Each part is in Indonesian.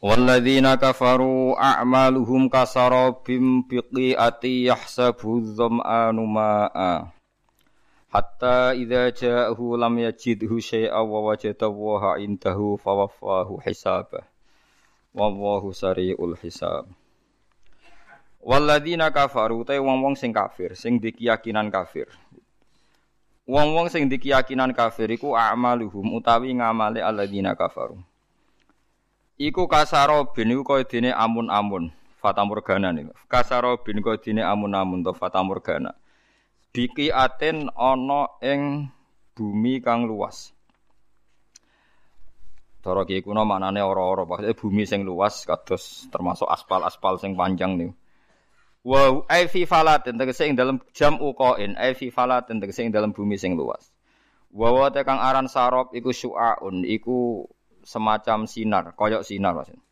Walladzina kafaru a'maluhum kasarabim biqi'ati yahsabu dham'anu ma'a hatta idza ja'ahu lam yajidhu syai'a wa wajada waha indahu fawaffahu hisabah wallahu sari'ul hisab Walladzina kafaru te wong-wong sing kafir sing dikiyakinan kafir. Wong-wong sing dikiyakinan kafir iku a'maluhum utawi ngamale alladzina kafaru Iku kasaro bin iku kaya dene amun-amun. Fata morgana nih. Kasaro bin kaya dene amun-amun to fata morgana. Biki aten ana ing bumi kang luas. Cara ki kuno maknane ora-ora, maksudnya bumi sing luas kados termasuk aspal-aspal sing panjang nih. Wa ai fi falatin tegese ing dalam jam uqain, ai fi falatin tegese ing dalam bumi sing luas. Wa wa kang aran sarop iku syu'aun, iku semacam sinar, koyok sinar maksudnya.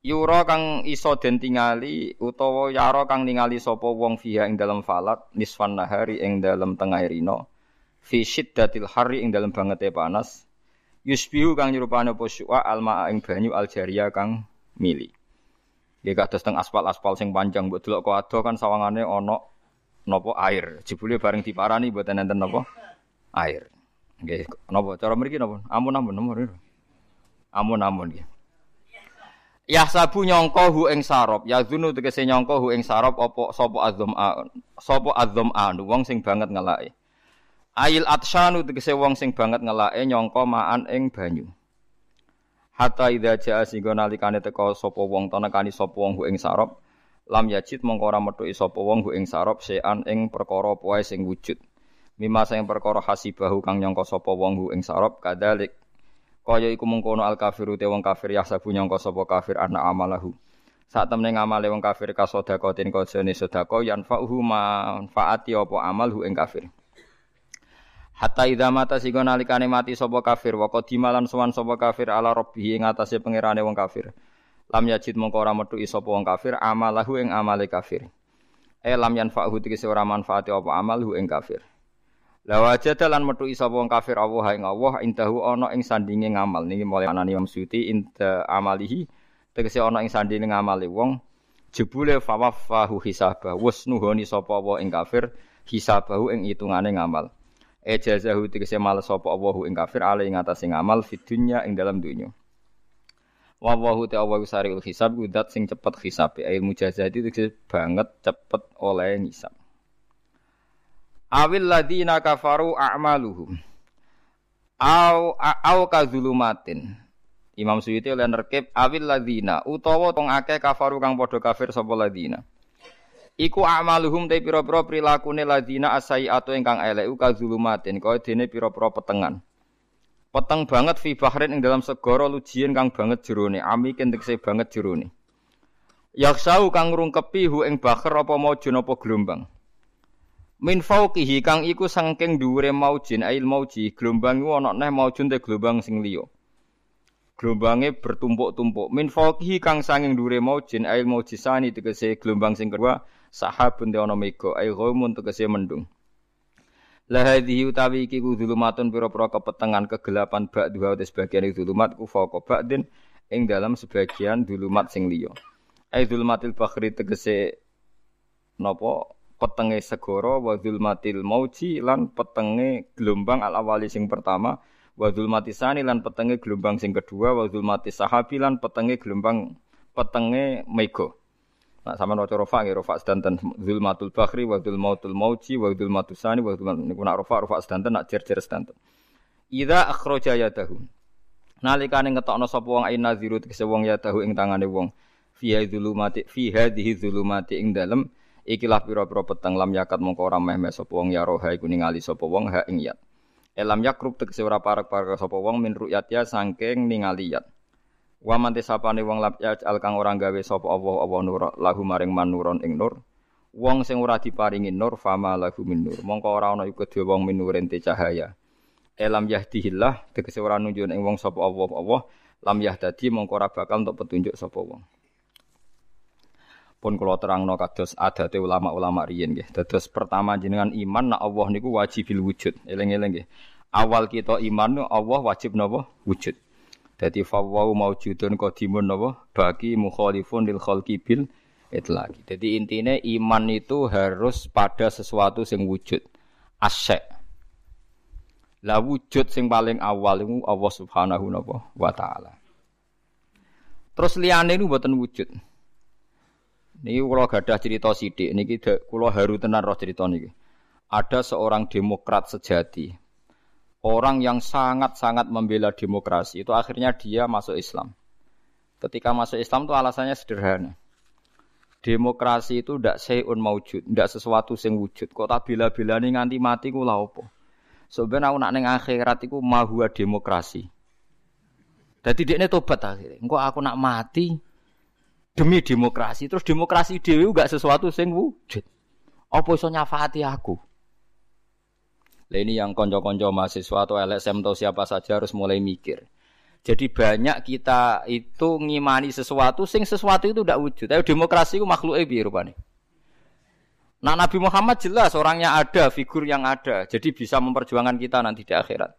Yura kang iso den tingali utawa yara kang ningali sapa wong fiha ing dalam falat nisfan nahari ing dalam tengah rino fi syiddatil hari ing dalam bangete panas yusbihu kang nyerupane apa syu'a alma ing banyu aljaria kang mili. Nggih kados teng aspal-aspal sing panjang mbok delok kok kan sawangane ana napa air. Jebule bareng diparani mboten enten napa air. Nggih, napa cara mriki napa? Amun-amun nomor Amun-amun nggih. Ya sabu nyangka hu ing sarop, ya zunu tegese nyangka hu ing sarop apa sapa azam sapa azam anu wong sing banget ngelake. Ail atsyanu tegese wong sing banget ngelake nyangka maan ing banyu. Hatta idza jaa singgo nalikane teka sapa wong tanekani sapa wong hu ing sarop, lam yajid mongko ora metuki sapa wong hu ing sarop sean ing perkara poe sing wujud. Mima sing perkara hasibahu kang nyangka sapa wong ing sarab kadalik. Kaya iku mengkono al kafiru te wong kafir ya sabu nyangka sapa kafir ana amalahu. Sak temne ngamale wong kafir kasodakotin kajane sedako yanfa'uhu manfaati apa amal hu ing kafir. Hatta idza mata sigo nalikane mati sapa kafir wa qadimalan sowan sapa kafir ala rabbih ing atase pangerane wong kafir. Lam yajid mongko ora metu sapa wong kafir amalahu ing amale kafir. E lam yanfa'uhu tegese ora manfaati apa amal hu ing kafir La wajada lan metu sapa wong kafir Allah ing Allah indahu ana ing sandinge ngamal. Niki mulai anani Imam inda amalihi tegese ana ing sandinge ngamale wong jebule fawafahu hisabah wis nuhoni sapa wa ing kafir hisabahu ing hitungane ngamal. Ejazahu tegese males sapa Allah ing kafir ale ing atase ngamal fid dunya ing dalam dunya. Wa wahu ta'awu sariul hisab udat sing cepet hisab e mujazati tegese banget cepet oleh ngisab awil ladina kafaru a'maluhum au au kazulumatin Imam Suyuti oleh nerkib awil ladina utawa tong akeh kafaru kang padha kafir sapa ladina Iku a'maluhum te pira-pira prilakune ladina asai atau ingkang elek uka zulumatin kaya dene pira-pira petengan. Peteng banget fi bahrin ing dalam segara lujien kang banget jerone, ami kentekse banget jerone. Yaksau kang ngrungkepi hu ing baher apa maujun apa gelombang. Min fauqihi kang iku saking dhuwure maujin ail mauji, gelombang iku neh maujun te gelombang sing liya. Gelombange bertumpuk-tumpuk. Min fauqihi kang saking dhuwure maujin ail maujisani tegese gelombang sing kedua sahabun te ana mega ail ghaimun tegese mendung. La hadhihi utawi iki ku zulumatun pira-pira kepetengan kegelapan bak dua te sebagian zulumat ku fauqa ba'din ing dalam sebagian zulumat sing liya. Ai zulumatil bakhri tegese napa petenge segara wa zulmatil mauji lan petenge gelombang al awali sing pertama wa zulmati sani lan petenge gelombang sing kedua wa zulmati sahabi lan petenge gelombang petenge mega Nah, sama waca rofa nggih rofa sedanten zulmatul bakhri wa zulmatul mauji wa zulmatus sani wa zulmat niku nak rofa rofa sedanten nak jer-jer sedanten. Idza akhraja yadahu. Nalikane ngetokno sapa wong ain naziru tegese wong yadahu ing tangane wong fi zulumati fi hadhihi zulumati ing dalem Ikilah pira-pira peteng lam yakat mongko ora meh meh sapa wong ya roha iku ningali sapa wong ha ing yat. Elam yakrub tegese ora parek-parek sapa wong min ru'yat ya saking ningali yat. Wa man tisapane wong lab al kang ora gawe sapa Allah nur lahu maring manuron ing nur. Wong sing ora diparingi nur fama lahu min nur. Mongko ora ana iku dhewe wong minuren te cahaya. Elam yahdihillah tegese ora nunjuk ing wong sapa Allah Allah lam yahdadi mongko ora bakal untuk petunjuk sapa wong. Pun kula terangno kados adate ulama-ulama riyin nggih. Dados pertama jenengan iman nak Allah niku wajibil wujud. Eling-eling nggih. Awal kita iman Allah wajib napa? Wujud. Dadi fawwau maujudun qadimun napa? Bagi mukhalifun lil khalqi bil itlaqi. Jadi intinya iman itu harus pada sesuatu yang wujud. Asyek. Lah wujud sing paling awal itu Allah Subhanahu wa taala. Terus liyane niku mboten wujud. Niki kula gadah cerita sithik niki kula haru tenan roh cerita niki. Ada seorang demokrat sejati, orang yang sangat-sangat membela demokrasi itu akhirnya dia masuk Islam. Ketika masuk Islam itu alasannya sederhana. Demokrasi itu tidak seun maujud, tidak sesuatu yang wujud. Kok tak bila-bila ini nganti mati ku lah apa? Sebenarnya aku nak neng akhirat itu mahua demokrasi. Jadi dia tobat akhirnya. Engkau aku nak mati demi demokrasi. Terus demokrasi dewi gak sesuatu yang wujud. Apa iso nyafati aku? Lah ini yang konco-konco mahasiswa atau LSM atau siapa saja harus mulai mikir. Jadi banyak kita itu ngimani sesuatu, sing sesuatu itu tidak wujud. Tapi demokrasi itu makhluk ebi rupanya. Nah Nabi Muhammad jelas orangnya ada, figur yang ada. Jadi bisa memperjuangkan kita nanti di akhirat.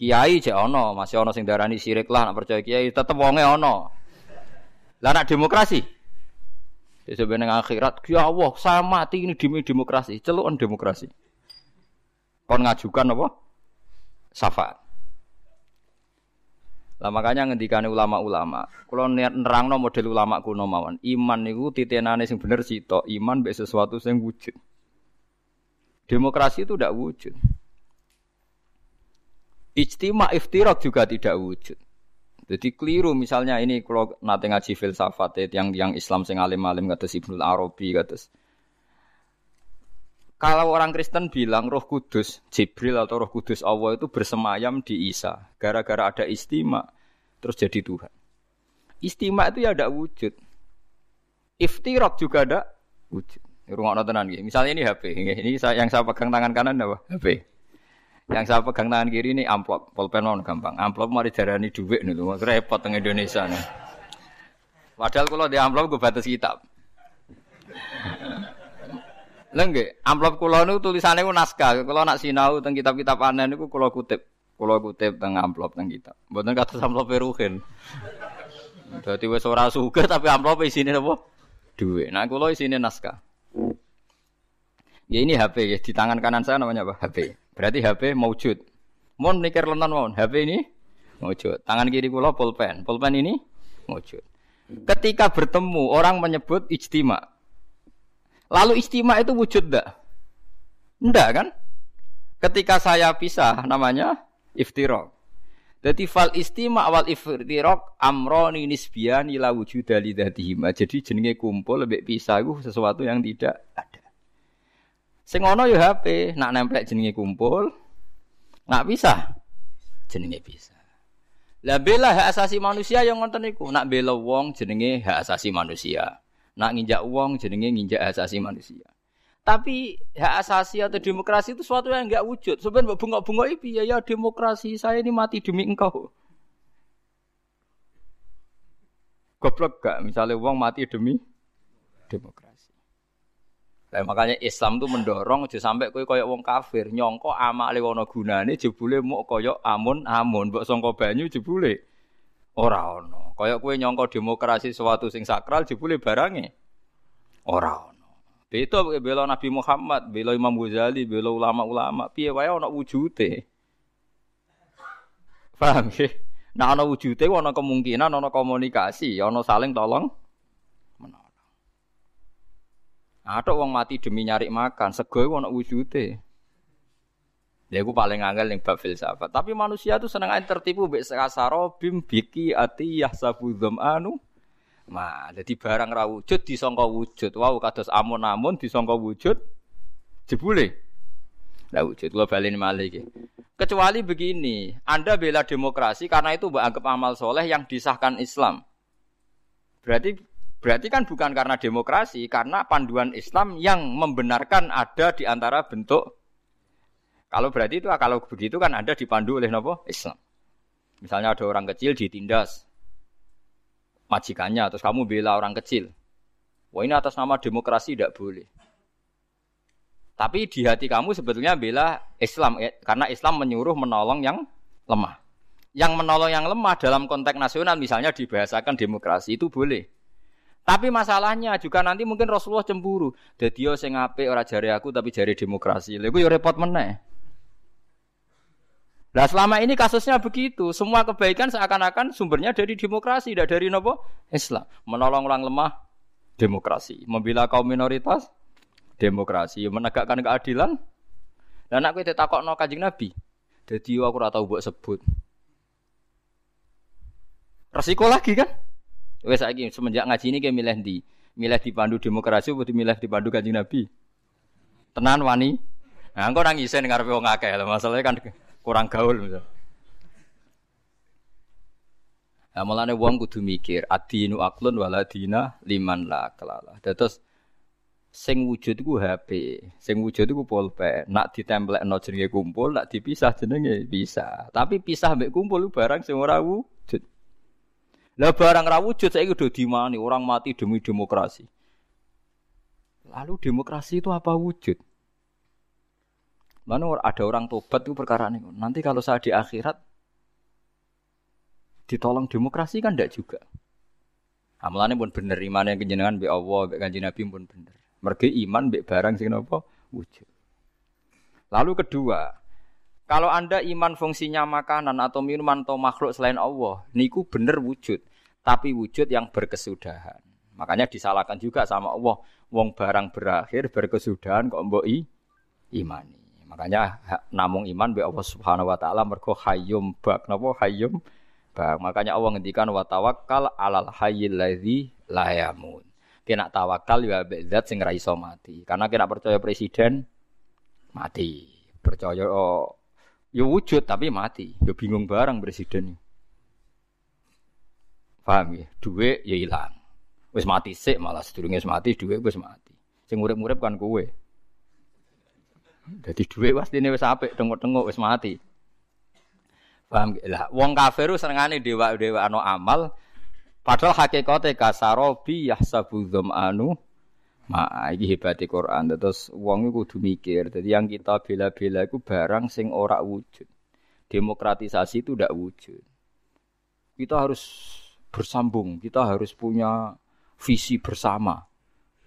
Kiai cek ono, masih ono sing darani sirik lah, nak percaya kiai tetep wonge ono. Lah nak demokrasi. Ya sebenarnya akhirat, ya Allah, saya mati ini demi demokrasi, celukan demokrasi kon ngajukan apa? Syafaat. Lah makanya ngendikane ulama-ulama, niat nerangno model ulama kuno mawon, iman niku titenane sing bener sito, iman be sesuatu sing wujud. Demokrasi itu tidak wujud. Ijtima iftirak juga tidak wujud. Jadi keliru misalnya ini kalau nate ngaji filsafat yang yang Islam sing alim-alim kata Ibnu Arabi kata kalau orang Kristen bilang Roh Kudus, Jibril atau Roh Kudus Allah itu bersemayam di Isa, gara-gara ada istimewa terus jadi Tuhan. Istimewa itu ya ada wujud. Iftirok juga ada wujud. Rumah tenan gitu. Misalnya ini HP, ini yang saya pegang tangan kanan apa? HP. Yang saya pegang tangan kiri ini amplop, pulpen non gampang. Amplop mari jarani duit nih, repot teng Indonesia nih. Padahal kalau di amplop gue batas kitab. Lengge, amplop kula niku tulisane ku naskah. Kula nak sinau teng kitab-kitab aneh niku kula kutip. Kula kutip teng amplop teng kitab. Mboten kados amplop Ruhin. Dadi wis ora sugih tapi amplop isine apa? Duit. Nah kula isine naskah. Ya ini HP ya di tangan kanan saya namanya apa? HP. Berarti HP maujud. Mon mikir lenton mon, HP ini maujud. Tangan kiri kula pulpen. Pulpen ini maujud. Ketika bertemu orang menyebut ijtima. Lalu istimewa itu wujud enggak? Enggak kan? Ketika saya pisah namanya iftirok. Jadi fal istima wal iftirok amroni nisbian ila wujud dari Jadi jenenge kumpul lebih pisah itu sesuatu yang tidak ada. Sing ono ya HP, nak nempel jenenge kumpul, nak pisah jenenge pisah. Lah bela hak asasi manusia yang ngonten niku, nak bela wong jenenge hak asasi manusia. Nak nginjak uang jenenge nginjak asasi manusia. Tapi hak asasi atau demokrasi itu sesuatu yang enggak wujud. Sebenarnya bunga-bunga itu ya, ya demokrasi saya ini mati demi engkau. Goblok gak? Misalnya uang mati demi demokrasi. Nah, makanya Islam tuh mendorong aja sampai kowe koyok wong kafir nyongko amale ana gunane jebule mau koyok amun-amun mbok sangka banyu jebule ora ana. Kaya kue nyongko demokrasi suatu sing sakral jebule barange ora ono. Beda bela Nabi Muhammad, bela Imam Ghazali, bela ulama-ulama, piye wae ana wujude. Paham ya? Nah ana wujude ana kemungkinan ana komunikasi, ana saling tolong. Ada wong mati demi nyari makan, sego ana wujude. Ya aku paling angel yang bab filsafat. Tapi manusia itu seneng aja tertipu mbek sakasaro bim biki ati yahsabu anu. Nah, jadi barang ra wujud disangka wujud. Wow, kados amun-amun disangka wujud jebule Tidak wujud. Lo balik malih Kecuali begini, Anda bela demokrasi karena itu anggap amal soleh yang disahkan Islam. Berarti berarti kan bukan karena demokrasi, karena panduan Islam yang membenarkan ada di antara bentuk. Kalau berarti itu kalau begitu kan Anda dipandu oleh nopo Islam. Misalnya ada orang kecil ditindas majikannya, terus kamu bela orang kecil. Wah ini atas nama demokrasi tidak boleh. Tapi di hati kamu sebetulnya bela Islam, eh, karena Islam menyuruh menolong yang lemah. Yang menolong yang lemah dalam konteks nasional misalnya dibahasakan demokrasi itu boleh. Tapi masalahnya juga nanti mungkin Rasulullah cemburu. Jadi yo sing apik ora jari aku tapi jari demokrasi. Lha yo repot meneh. Nah selama ini kasusnya begitu, semua kebaikan seakan-akan sumbernya dari demokrasi, tidak dari nopo Islam. Menolong orang lemah, demokrasi. Membela kaum minoritas, demokrasi. Menegakkan keadilan. Dan aku takut no kajing Nabi. Jadi aku rata buat sebut. Resiko lagi kan? Wes lagi semenjak ngaji ini kayak milih di milih dipandu demokrasi atau milih dipandu kajing Nabi. Tenan wani. Nah, engkau nangisin ngarepe wong akeh. Masalahnya kan kurang gaul misal. Nah, mulane wong kudu mikir adinu aklun waladina liman la kelala. Terus sing wujud iku HP, sing wujud iku pulpen. Nak ditemplekno jenenge kumpul, nak dipisah jenenge bisa. Tapi pisah mbek kumpul barang sing ora. Lah barang ra wujud saiki udah dimani orang mati demi demokrasi. Lalu demokrasi itu apa wujud? Mana ada orang tobat itu perkara ini. Nanti kalau saya di akhirat ditolong demokrasi kan tidak juga. Amalannya pun bener iman yang kejenengan be Allah, be kanji Nabi pun bener. Mergi iman be barang sing apa wujud. Lalu kedua, kalau anda iman fungsinya makanan atau minuman atau makhluk selain Allah, niku bener wujud, tapi wujud yang berkesudahan. Makanya disalahkan juga sama Allah, wong barang berakhir berkesudahan kok mbok imani. Makanya namung iman be Allah Subhanahu wa taala mergo hayyum bak napa hayyum bak. Makanya Allah ngendikan wa tawakkal alal hayyil ladzi la yamun. Kena tawakal ya be zat sing ra mati. Karena kena percaya presiden mati. Percaya oh, ya wujud tapi mati. Ya bingung barang presiden. Paham ya? Duit ya hilang. Wis mati sik malah sedurunge mati duit wis mati. Sing urip-urip kan kowe. Jadi duit pasti ini wis apik, tengok-tengok wis mati. Paham lah, wong kafir senengane dewa-dewa ano amal padahal hakikate kasarobi yahsabu anu Ma iki hebate Quran. Terus wong iku kudu mikir. Jadi yang kita bela-bela iku barang sing ora wujud. Demokratisasi itu tidak wujud. Kita harus bersambung, kita harus punya visi bersama.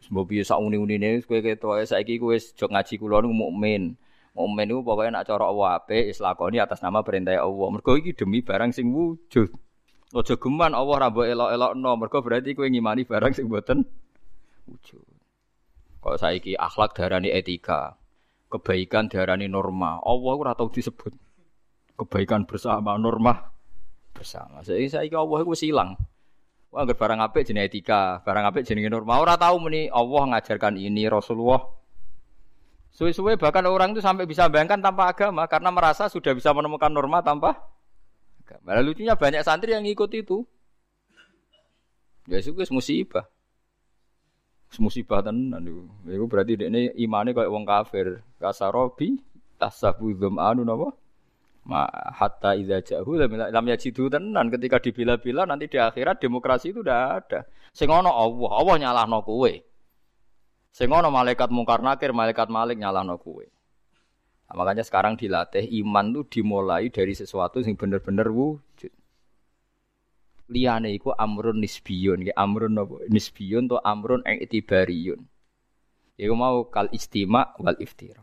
Mbok piye sak uni-unine kowe ketok saiki kowe jog ngaji kula niku mukmin. Mukmin niku pokoke nak cara Allah apik wis lakoni atas nama perintah Allah. Mergo iki demi barang sing wujud. Aja geman Allah ra mbok elok-elokno, mergo berarti kowe ngimani barang sing mboten wujud. Kalau saiki akhlak darani etika, kebaikan darani norma. Allah ora tau disebut. Kebaikan bersama, norma bersama. Saiki saiki Allah iku silang. Wah, agar barang apik jenis etika, barang apik jenis norma. Orang tahu meni Allah ngajarkan ini Rasulullah. Suwe-suwe bahkan orang itu sampai bisa bayangkan tanpa agama karena merasa sudah bisa menemukan norma tanpa agama. Lalu lucunya banyak santri yang ikut itu. Ya itu musibah. Musibah tenan itu. Itu berarti ini imannya kayak wong kafir. Kasarobi tasabudum anu napa? Ma hatta idza jahu lam yajidu tenan ketika dibela-bela nanti di akhirat demokrasi itu udah ada. Sing ono Allah, Allah nyalahno kowe. Sing ono malaikat mungkar nakir, malaikat malik nyalahno kowe. Nah, makanya sekarang dilatih iman tuh dimulai dari sesuatu yang bener-bener wujud. Liyane iku amrun nisbiyun, ya amrun apa? Nisbiyun to amrun ing itibariyun. Iku mau kal istima wal iftira.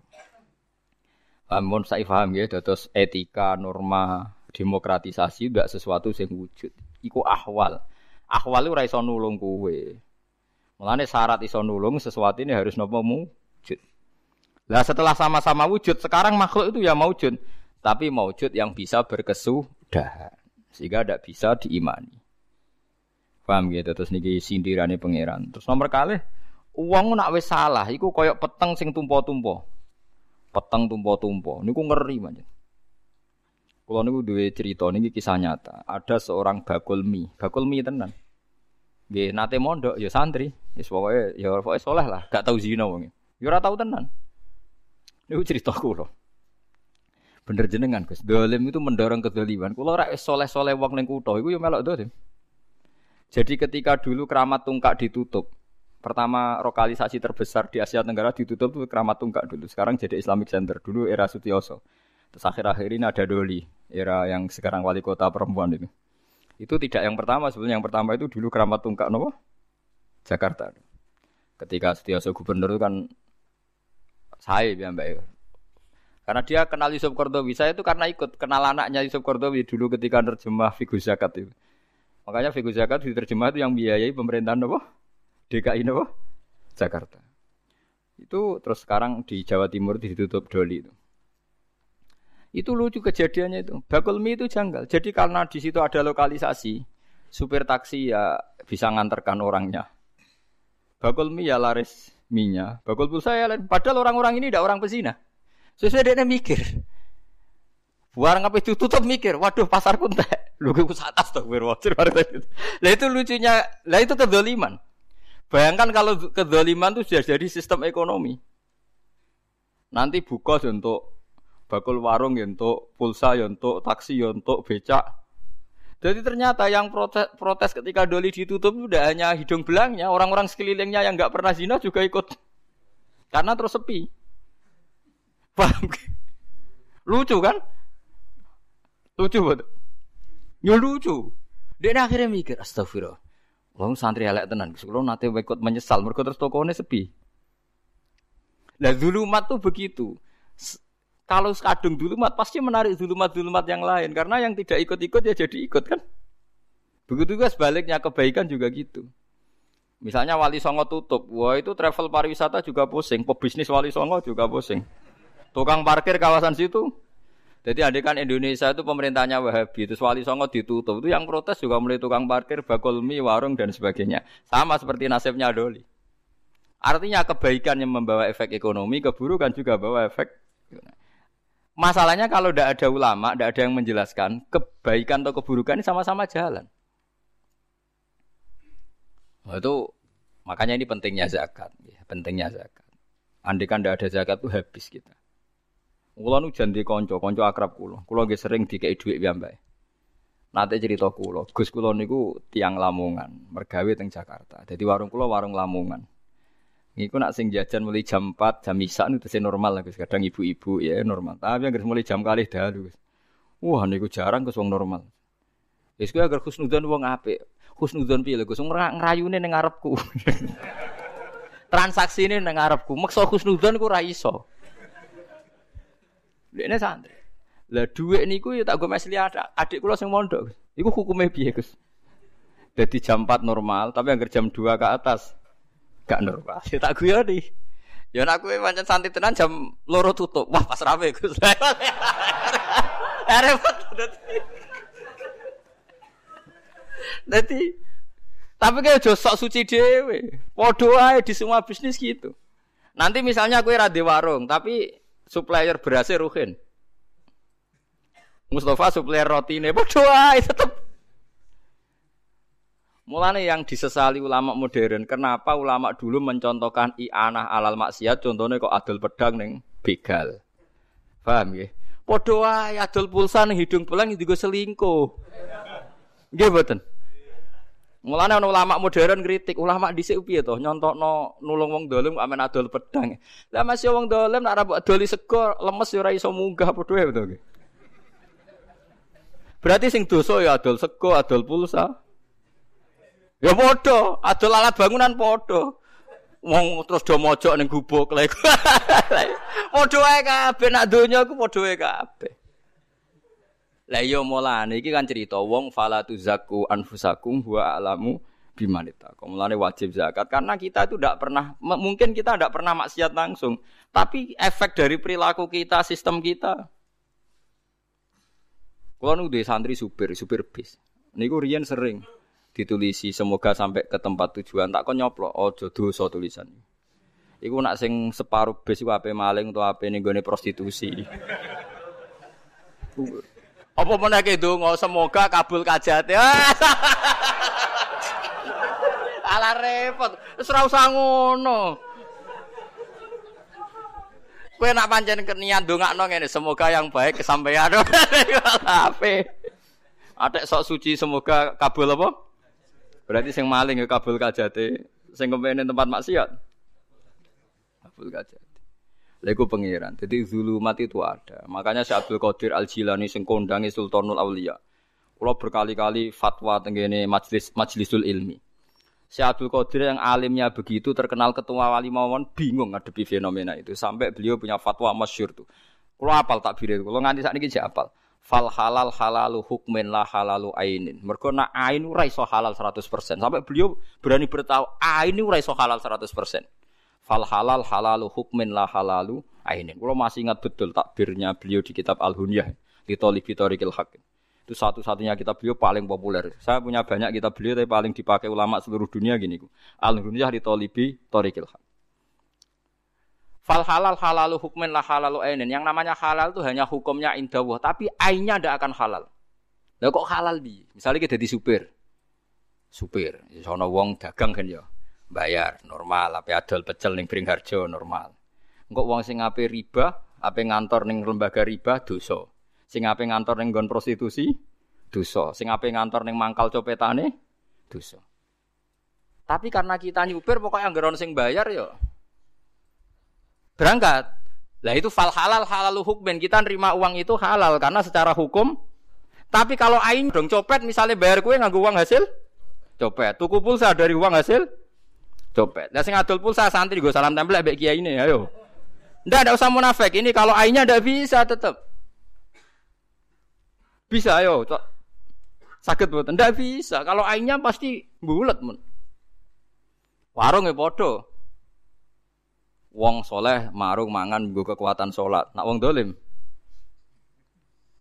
Amun saya paham ya, terus etika, norma, demokratisasi tidak sesuatu yang wujud. Iku ahwal. Ahwal itu raiso nulung kue. Mulane syarat iso nulung sesuatu ini harus nopo wujud. Lah setelah sama-sama wujud, sekarang makhluk itu ya wujud, tapi wujud yang bisa berkesudahan sehingga tidak bisa diimani. Paham gitu terus niki sindirane pangeran. Terus nomor kali uang nak wis salah, iku koyok peteng sing tumpo-tumpo. peteng tumpo-tumpo. Niku ngeri manjen. Kalau niku duwe cerita niki kisah nyata. Ada seorang bakul mie, bakul mie tenan. Nggih, nate mondok ya santri. Wis pokoke ya pokoke soleh lah, gak tau zina wong. Ya ora tau tenan. Niku cerita kula. Bener jenengan Gus. Dolim itu mendorong kedoliman. Kula ora soleh-soleh wong ning kutha iku ya melok dolim. Jadi ketika dulu keramat tungkak ditutup, pertama lokalisasi terbesar di Asia Tenggara ditutup itu keramat tungkak dulu. Sekarang jadi Islamic Center. Dulu era Sutioso. Terus akhir-akhir ini ada Doli, era yang sekarang wali kota perempuan itu. Itu tidak yang pertama, sebenarnya yang pertama itu dulu keramat tungkak nopo Jakarta. Ketika Sutioso gubernur kan saya ya Mbak Karena dia kenal Yusuf Kordowi. Saya itu karena ikut kenal anaknya Yusuf Kordowi dulu ketika terjemah Figur Zakat itu. Makanya Figur Zakat diterjemah itu yang biayai pemerintahan apa? DKI apa? Jakarta. Itu terus sekarang di Jawa Timur ditutup Doli itu. Itu lucu kejadiannya itu. Bakul mie itu janggal. Jadi karena di situ ada lokalisasi, supir taksi ya bisa nganterkan orangnya. Bakul mie ya laris minyak. Bakul pulsa ya lain. Padahal orang-orang ini tidak orang pesina. Sesuai dia mikir. Buang apa itu tutup mikir. Waduh pasar pun teh. Lu ke atas tuh berwajib. Lah itu lucunya. Lah itu kedoliman. Bayangkan kalau kedoliman itu sudah jadi sistem ekonomi. Nanti buka untuk bakul warung ya untuk pulsa ya untuk taksi ya untuk becak. Jadi ternyata yang protes, protes ketika doli ditutup itu tidak hanya hidung belangnya, orang-orang sekelilingnya yang nggak pernah zina juga ikut. Karena terus sepi. Paham? Lucu kan? Lucu betul. Ya lucu. Dia akhirnya mikir, astagfirullah. Wong santri elek tenan, kalau nanti ikut menyesal, mereka terus tokonya sepi. Nah mat tuh begitu. Kalau kadung mat pasti menarik dulumat-dulumat yang lain karena yang tidak ikut-ikut ya jadi ikut kan. Begitu juga sebaliknya kebaikan juga gitu. Misalnya Wali Songo tutup, wah itu travel pariwisata juga pusing, pebisnis Wali Songo juga pusing. Tukang parkir kawasan situ. Jadi adik kan Indonesia itu pemerintahnya Wahabi, itu Wali Songo ditutup. Itu yang protes juga mulai tukang parkir, bakul mie, warung dan sebagainya. Sama seperti nasibnya Doli. Artinya kebaikan yang membawa efek ekonomi, keburukan juga bawa efek Masalahnya kalau tidak ada ulama, tidak ada yang menjelaskan, kebaikan atau keburukan ini sama-sama jalan. Nah, itu makanya ini pentingnya zakat, ya, pentingnya zakat. Andai kan tidak ada zakat itu habis kita. Kulo nu janji konco, konco akrab kulo. Kulo gak sering duit piyambake. Nanti cerita kulo, Gus kulo niku tiang Lamongan, mergawe teng Jakarta. Jadi warung kulo warung Lamongan. Iku nak sing jajan mulai jam 4, jam isak itu sih normal lah Gus. Kadang ibu-ibu ya normal. Tapi yang mulai jam kali dalu Gus. Wah niku jarang Gus wong normal. Wis kuwi agar husnudzon wong apik. Husnudzon piye lho Gus ngrayune ning ngarepku. Transaksine ning ngarepku. Maksa husnudzon ku ra iso. Dekne santri. Lah dhuwit niku ya tak go mesli adik kula sing mondok. Iku hukume piye Gus? Jadi jam 4 normal, tapi yang jam 2 ke atas Gak normal. Ya tak nih. Ya nak kowe pancen santai tenan jam loro tutup. Wah, pas rame Gus. Repot Dadi tapi kayak jo sok suci dewe. Ae di semua bisnis gitu. Nanti misalnya kue rade warung, tapi supplier berasnya Ruhin. Mustafa supplier roti ini, padha ae tetep Mulane yang disesali ulama modern, kenapa ulama dulu mencontohkan i'anah alal maksiat, contohnya kok adol pedang neng begal. Paham ya? Padha wae adol pulsa ning hidung belang digo selingkuh. Mboten? Mulane ana ulama modern kritik, ulama dhisik piye to nyontokno nulung wong dolim kok amen adol pedang. Lah masih wong dolim nek ora adoli sego lemes ora iso munggah padha wae to. Berarti sing dosa ya adol sego, adol pulsa. Ya padha, adol alat bangunan padha. Wong terus do mojok ning gubuk lek. Padha wae kabeh nak donya ku padha wae kabeh. Lah iya mulane iki kan cerita wong fala tuzaku anfusakum wa alamu bimanita. Mulane wajib zakat karena kita itu tidak pernah mungkin kita tidak pernah maksiat langsung, tapi efek dari perilaku kita, sistem kita. Kulo nu santri supir, supir bis. Niku riyen sering ditulisi semoga sampai ke tempat tujuan tak kok nyoplo ojo dosa tulisan Iku nak sing separuh bis iku ape maling atau ape ning gone prostitusi. Apa meneh ke donga semoga kabul kajate. Ala repot. Wis ora usah ngono. Kowe nak pancen niat ndongakno ngene, semoga yang baik kesampaian. Ape? Atek sok suci semoga kabul apa? Berarti sing maling ya kabul kajate, sing kepene tempat maksiat. Kabul kajate. Lha iku pangeran. Jadi zulumat itu ada. Makanya Syekh Abdul Qadir Al Jilani sing kondangi Sultanul Auliya. Kula berkali-kali fatwa tenggene majelis majlisul ilmi. Syekh Abdul Qadir yang alimnya begitu terkenal ketua wali mawon bingung ngadepi fenomena itu sampai beliau punya fatwa masyhur tuh. Kalau apal takbir itu, kalau nganti saat ini saya apal. Fal halal halalu hukmin la halalu ainin. Mereka nak ain halal 100%. Sampai beliau berani bertahu ain ora iso halal 100%. Fal halal halalu hukmin la halalu ainin. Kalau masih ingat betul takbirnya beliau di kitab Al-Hunyah di Tolibi Torikil Hakim. Itu satu-satunya kitab beliau paling populer. Saya punya banyak kitab beliau tapi paling dipakai ulama seluruh dunia gini. Al-Hunyah di Tolibi Torikil Hak. Fal halal halalu hukmen lah halalu ainin. Yang namanya halal itu hanya hukumnya indawah, tapi ainnya tidak akan halal. Lah kok halal di? Misalnya kita di supir. Supir, sono wong dagang kan ya. Bayar normal, apa adol pecel ning Bringharjo normal. Engkok wong sing ape riba, ape ngantor ning lembaga riba dosa. Sing ape ngantor ning nggon prostitusi dosa. Sing ape ngantor ning mangkal copetane dosa. Tapi karena kita nyupir pokoknya anggaran sing bayar ya berangkat. Lah itu fal halal halal hukmen kita nerima uang itu halal karena secara hukum. Tapi kalau ain dong copet misalnya bayar kue nganggo uang hasil copet. Tuku pulsa dari uang hasil copet. Lah sing adol pulsa santri gue salam tempel mbek kiai ini ayo. Ndak ada usah munafik. Ini kalau ainnya ndak bisa tetap. Bisa ayo, sakit buat ndak bisa. Kalau ainnya pasti bulat mun. Warung ya podo. Wong soleh marung mangan gue kekuatan sholat. Nak wong dolim.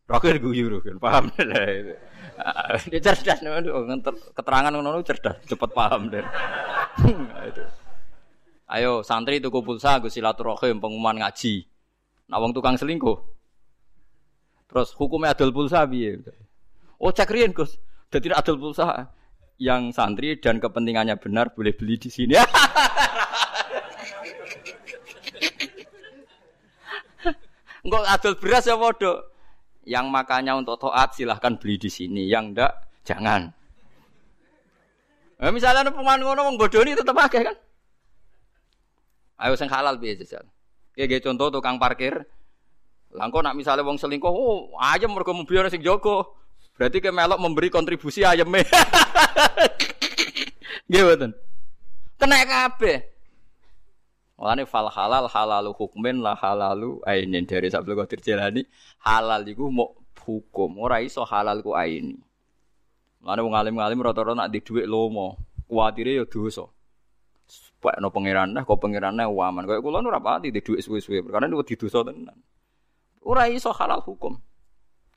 Rokir guyu kan paham deh. Dia cerdas nih, keterangan ngono cerdas, cepet paham deh. Ayo santri tuku pulsa gue silaturahim pengumuman ngaji. Wong tukang selingkuh. Terus hukumnya adol pulsa piye? Oh cek riyen Gus. Dadi adol pulsa yang santri dan kepentingannya benar boleh beli di sini. Enggak adol beras ya bodoh. Yang makanya untuk toat silahkan beli di sini. Yang ndak jangan. Nah, misalnya pemain ngono wong bodoh ini tetap pakai kan? Ayo sing halal biasa jajal. Kayak contoh tukang parkir, Langkau nak misalnya wong selingkuh, oh ayam mereka mobil sing. Berarti ke melok memberi kontribusi ayamnya. Gimana? Kena kabeh. Wani fal halal halalu hukmin lah halalu ainin dari sabda qadir jalani halal iku mau hukum ora iso halal ku aini. Mane wong alim-alim rata-rata nak di dhuwit lomo, kuwatire ya dosa. Pak no pangeran nah kok pangeran nah waman. Kayak kula ora pati di dhuwit suwe-suwe perkara niku di dosa tenan. Ora iso halal hukum.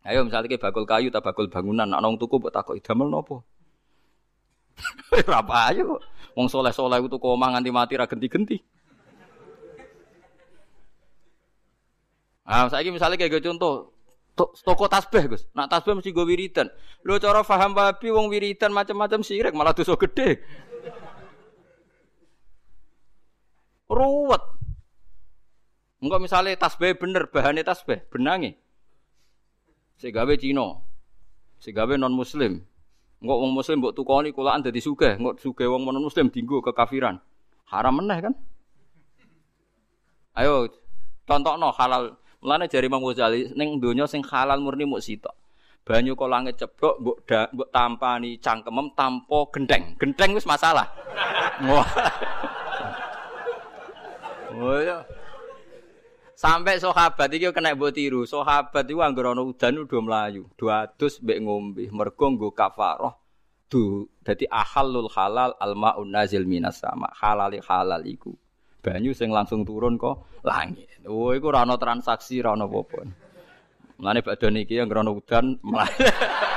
Ayo misalnya kayak bakul kayu tak bakul bangunan, nak nong tuku buat takut idamel nopo. Aja kok. Wong soleh soleh itu kok nganti mati ra genti genti. Ah, saya misalnya kayak contoh, toko tasbih Gus. Nak tasbih mesti gue wiridan. Lo cara paham babi wong wiridan macam-macam sirik malah dosa gede. Ruwet. Enggak misalnya tasbih bener, bahannya tasbih, benangi. Segawe Cina. Segawe non muslim. Enggak wong muslim mbok tukoni kulaan dadi sugih, enggak sugih wong non muslim dinggo kekafiran. Haram meneh kan? Ayo contohno halal. Mulane jari Imam Ghazali ning donya sing halal murni muk sitok. Banyu kok langit ceblok mbok mbok tampani cangkemem tanpa gendeng. Gendeng wis masalah. Wah. Oh ya. Sampai sahabat iki kena mbok tiru. Sahabat iku anggere ana udan udah mlayu, do adus mbek ngombe. Mergo nggo kafarah. Du dadi ahalul halal almaun nazil minas sama. Halali halal iku. Banyu sing langsung turun kok langit. Oh iku ora ana transaksi, ora ana apa-apa. Mulane badan iki anggere ana udan mlayu.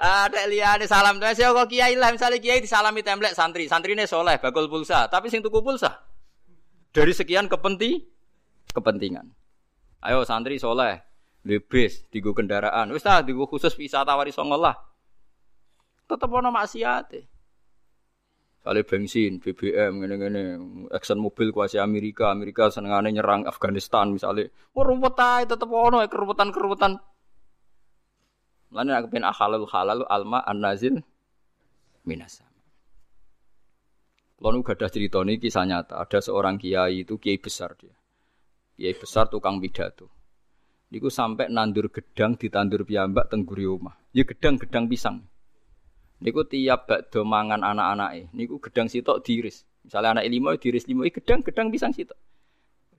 Ada salam tuh saya kok kiai lah misalnya kiai disalami templek santri santrine soleh bakul pulsa tapi sing tuku pulsa Dari sekian kepenti kepentingan. Ayo santri soleh, lebes, digo kendaraan. Wis ta digo khusus wisata wari songo lah. Tetep ono maksiate. Kali bensin, BBM, ngene-ngene, Exxon Mobil kuasi Amerika, Amerika senengane nyerang Afghanistan misalnya. Oh, rumput ae tetep ono keruwetan-keruwetan. Lan aku pengen halal halal alma an-nazil minasa. Kalau gak ada cerita ini kisah nyata. Ada seorang kiai itu kiai besar dia. Kiai besar tukang pidato. Niku sampai nandur gedang ditandur piyambak tengguri rumah. Ya gedang-gedang pisang. Niku tiap bakdo mangan anak-anake. Niku gedang sitok diiris. Misalnya anak lima diiris lima, gedang-gedang pisang sitok.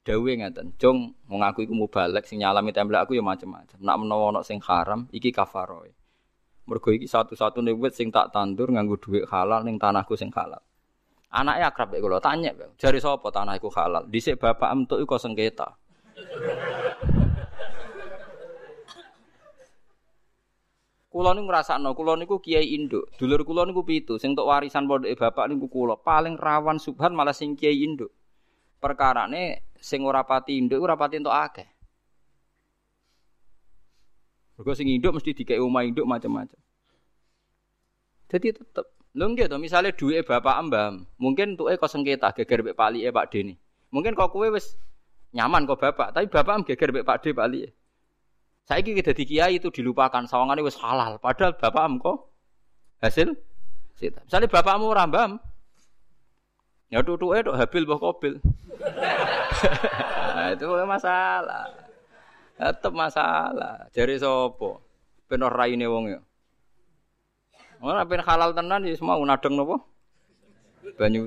Dawe ngeten, "Jong, wong aku iku mubalek sing nyalami templek aku ya macam-macam. Nak menawa ana sing haram, iki kafaroe. Mergo iki satu-satune wit sing tak tandur nganggo dhuwit halal ning tanahku sing halal." Anaknya akrab ya kalau tanya, jari sapa tanah iku halal. Dhisik bapak entuk iku sengketa. Kulo niku ngrasakno, kulo niku kiai induk. Dulur kulo niku pitu, sing entuk warisan pondoke bapak niku kulo. Paling rawan subhan malah sing kiai induk. Perkarane sing ora pati induk ora pati entuk akeh. Mergo sing induk mesti dikei omah induk macam-macam. Jadi tetep Lho nggih to, misale duwe bapak mbah, mungkin tuke kok sengketa geger mek palike Pak Deni. Mungkin kok kowe wis nyaman kok bapak, tapi bapak geger mek Pak D palike. Saiki kita di kiai itu dilupakan sawangane wis halal, padahal bapak kok hasil sita. Misalnya bapakmu ora mbam, ya tutuke tok habil mbah kobil. nah, itu masalah. Tetep masalah. Jari sapa? Ben ora raine wong ya. Ora ben halal tenan ya semua unadeng napa? Banyu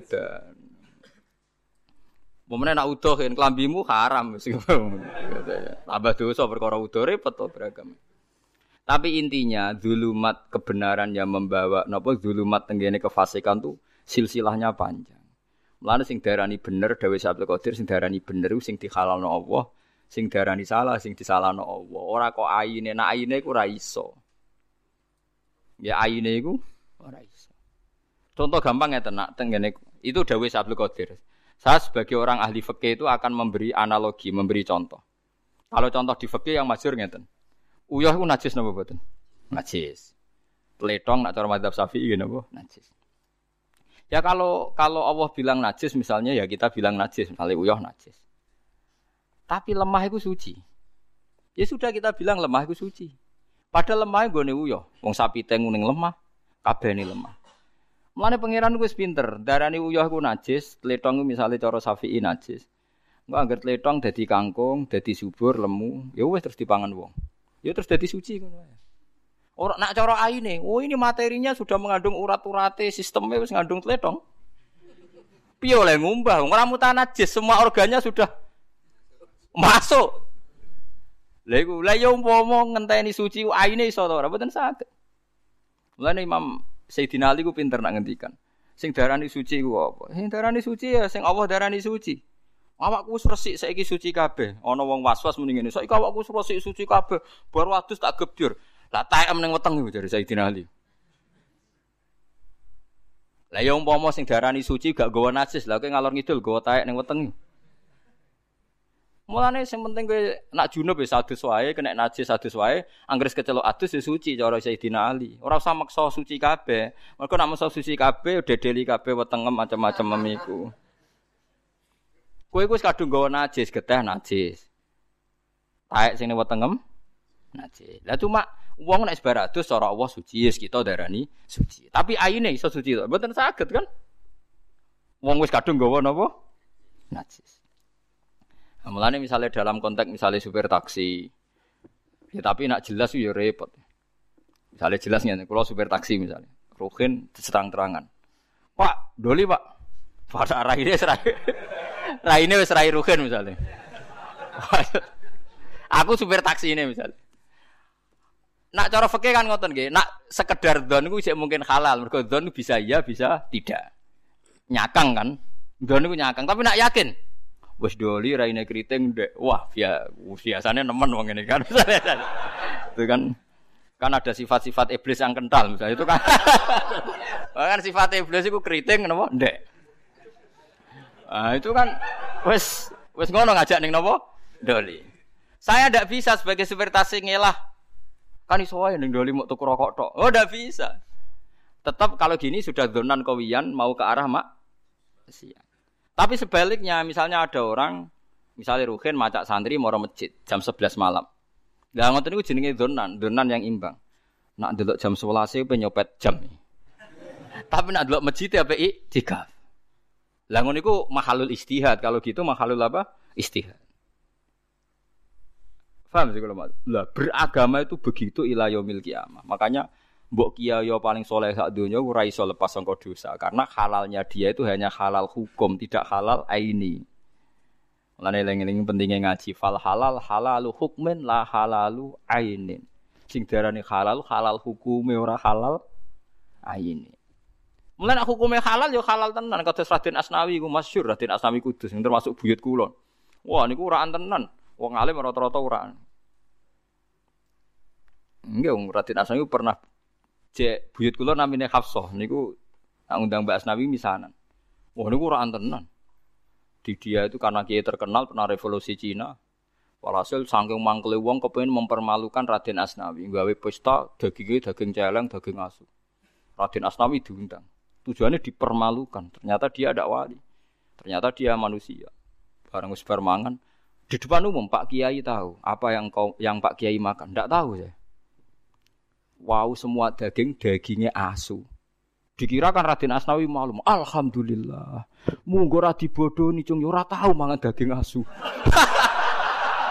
Momene nak udoh yen klambimu haram tambah dosa perkara udoh repot to beragam. Tapi intinya zulumat kebenaran yang membawa napa zulumat tenggene kefasikan tuh silsilahnya panjang. Mulane sing darani bener Dawe Abdul Qadir sing darani bener sing dihalalno Allah, sing darani salah sing disalahno Allah. Ora kok ayine, nak ayine iku ora iso. Ya ayine iku ora iso. Contoh gampang ya tenak tenggene itu dawuh Abdul Qadir. Saya sebagai orang ahli fikih itu akan memberi analogi, memberi contoh. Kalau contoh di fikih yang masyhur ngeten. Uyah ku najis napa mboten? Najis. Pletong nak cara madzhab Syafi'i napa? Najis. Ya kalau kalau Allah bilang najis misalnya ya kita bilang najis, misalnya uyah najis. Tapi lemah itu suci. Ya sudah kita bilang lemah itu suci. Padahal lemah gue uyo, wong sapi tengu lemah, kabeh ini lemah. Mulane pangeran gue pinter, darani uyah ku najis, tletong misalnya cara safi'i najis. Enggak anggar tletong dadi kangkung, dadi subur, lemu, ya wes terus dipangan wong. Ya terus dadi suci ya. Orang nak cara aine, oh ini materinya sudah mengandung urat-urate, sistemnya wis ngandung tletong. Piye oleh ngumbah, ora mutan najis, semua organnya sudah masuk. Lha iku lha ya umpama ngenteni suci aine iso to ora mboten saged. Imam Sayyidina Ali ku pinter nak ngendikan. Sing darani suci ku apa? Sing darani suci ya sing Allah darani suci. Awakku wis resik saiki suci kabeh. Ana wong was-was muni ngene. Saiki awakku wis resik suci kabeh. Bar wadus tak gebyur. Lah taem ning weteng iku jare Sayyidina Ali. Lah ya umpama sing darani suci gak gawa najis, lah kowe ngalor ngidul gawa taek ning weteng. Mulane sing penting kowe nak junub wis adus wae, kena najis adus wae, anggere kecelok adus ya suci cara Sayyidina Ali. Ora usah maksa suci kabeh. Mergo nak maksa suci kabeh dedeli kabeh wetengem macam-macam memiku. Kowe wis kadung gawa najis, geteh najis. Taek sing wetengem najis. Lah cuma wong nek sebaradus cara Allah suci, yes kita darani suci. Tapi aine iso suci to. Mboten saged kan? Wong wis kadung gawa napa? Najis. Nah, misalnya dalam konteks misalnya supir taksi, ya tapi nak jelas ya repot. Misalnya jelasnya, kalau supir taksi misalnya, Ruhin terang-terangan. Pak, doli pak. Pak arah ini serai, rai ini serai Ruhin misalnya. Aku supir taksi ini misalnya. Nak cara fakir kan ngoten nggih, nak sekedar don iku mungkin halal, mergo don bisa iya, bisa tidak. Nyakang kan? Don iku nyakang, tapi nak yakin wis doli raine keriting dek wah ya biasanya nemen wong ini kan itu kan kan ada sifat-sifat iblis yang kental misalnya itu kan kan sifat iblis itu keriting napa ndek Nah, itu kan wes wes ngono ngajak ning napa? Doli. Saya ndak bisa sebagai supir taksi ngelah. Kan iso wae ning doli mau tuku rokok tok. Oh, ndak bisa. Tetap kalau gini sudah donan kawian mau ke arah mak siang. Tapi sebaliknya misalnya ada orang misalnya Ruhin macak santri mau masjid jam 11 malam. Lah ngoten niku jenenge donan, donan yang imbang. Nak delok jam 11 penyopet jam. Tapi nak delok masjid ya PI tiga. Lah ngono iku mahalul istihad. Kalau gitu mahalul apa? Istihad. Paham sih kalau Lah beragama itu begitu ila yaumil kiamah. Makanya mbok kiai paling soleh sak dunia ora iso lepas sangka dosa karena halalnya dia itu hanya halal hukum, tidak halal aini. Mulane eling-eling pentingnya ngaji fal halal halalu hukmin la halalu ainin. Sing darani halal halal hukume ora halal aini. Mulai nak hukumnya halal ya halal tenan. Kata Raden Asnawi ku masyhur Raden Asnawi Kudus yang termasuk buyut kulon. Wah niku uraan tenan. Wong alim rata-rata uraan. Enggak, Raden Asnawi pernah cek buyut kulon namanya Hafsah niku nak undang Mbak Asnawi misanan. Wah niku uraan tenan. Di dia itu karena dia terkenal pernah revolusi Cina. Walhasil saking mangkele wong kepengin mempermalukan Raden Asnawi, gawe pesta dagingnya daging celeng, daging asu. Raden Asnawi diundang. Tujuannya dipermalukan. Ternyata dia ada wali. Ternyata dia manusia. Barang wis di depan umum Pak Kiai tahu apa yang kau yang Pak Kiai makan. Tidak tahu ya. Wow semua daging dagingnya asu. Dikira kan Raden Asnawi malum. Alhamdulillah. Munggo ra dibodoni cung yo ora tahu mangan daging asu.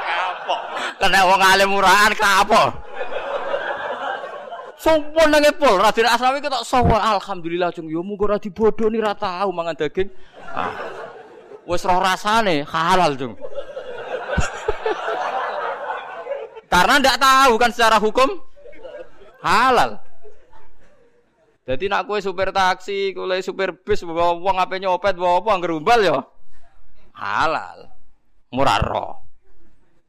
kapok. Kena wong alim murahan kapok. Sopo nang pol, Raden Asnawi ketok sopo. Alhamdulillah cung yo muga ora dibodoni ra tau mangan daging. Ah. Wis roh rasane halal cung. Karena ndak tahu kan secara hukum halal. Jadi nak kue supir taksi, kue supir bis, bawa uang apa nyopet, bawa apa ngerumbal ya halal, murah roh.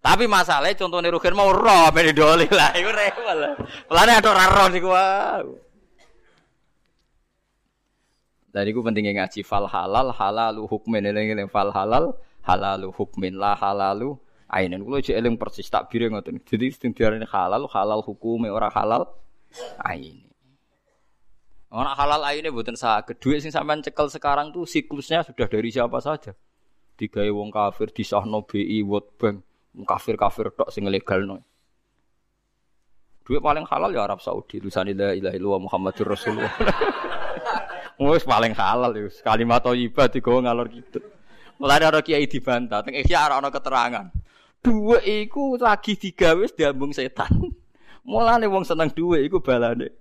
Tapi masalahnya contohnya Rukin mau roh beli doli lah, itu rewel lah. Pelane ada roh nih gua. Dan itu pentingnya ngaji fal halal halalu hukmin eling fal halal halalu hukmin lah halalu ainin. Kulo cek eling persis tak bire ngoten. Jadi sing diarani halal halal hukume ora halal ain. Orang halal aine buatan sah. Kedua sing sampean cekel sekarang tuh siklusnya sudah dari siapa saja. Tiga wong kafir di sahno BI World Bank kafir-kafir tok sing legal no. Duit paling halal ya Arab Saudi. Tulisan la ilaha illallah Muhammadur Rasulullah. Wis paling halal ya. Kalimat thayyibah digawa ngalor gitu. Mulai ada kiai dibantah, teng ora ana keterangan. Duit iku lagi digawe diambung setan. Mulane wong seneng duit iku balane.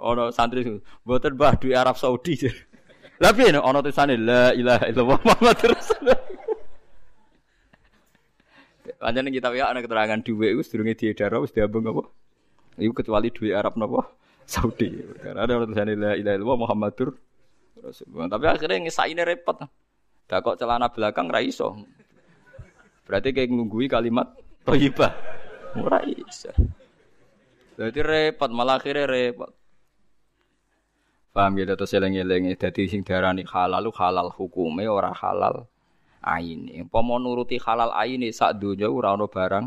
Ono santri mboten Mbah duit Arab Saudi. Lah piye ono tulisane la ilaha illallah Muhammadur Rasulullah. Pancen kita ya ana keterangan dhuwit iku sedurunge diedar wis diambung apa? Iku kecuali dhuwit Arab napa? Saudi. Karena ada tulisan la ilaha illallah Muhammadur Rasulullah. Tapi akhirnya ngesaine repot. Dah kok celana belakang ra iso. Berarti kayak ngunggui kalimat. Ora iso. Jadi repot malah akhirnya repot. Paham ya terus eling-eling dadi sing diarani halal halal hukume ora halal aini. Pomo nuruti halal aini sak dunia ora ono barang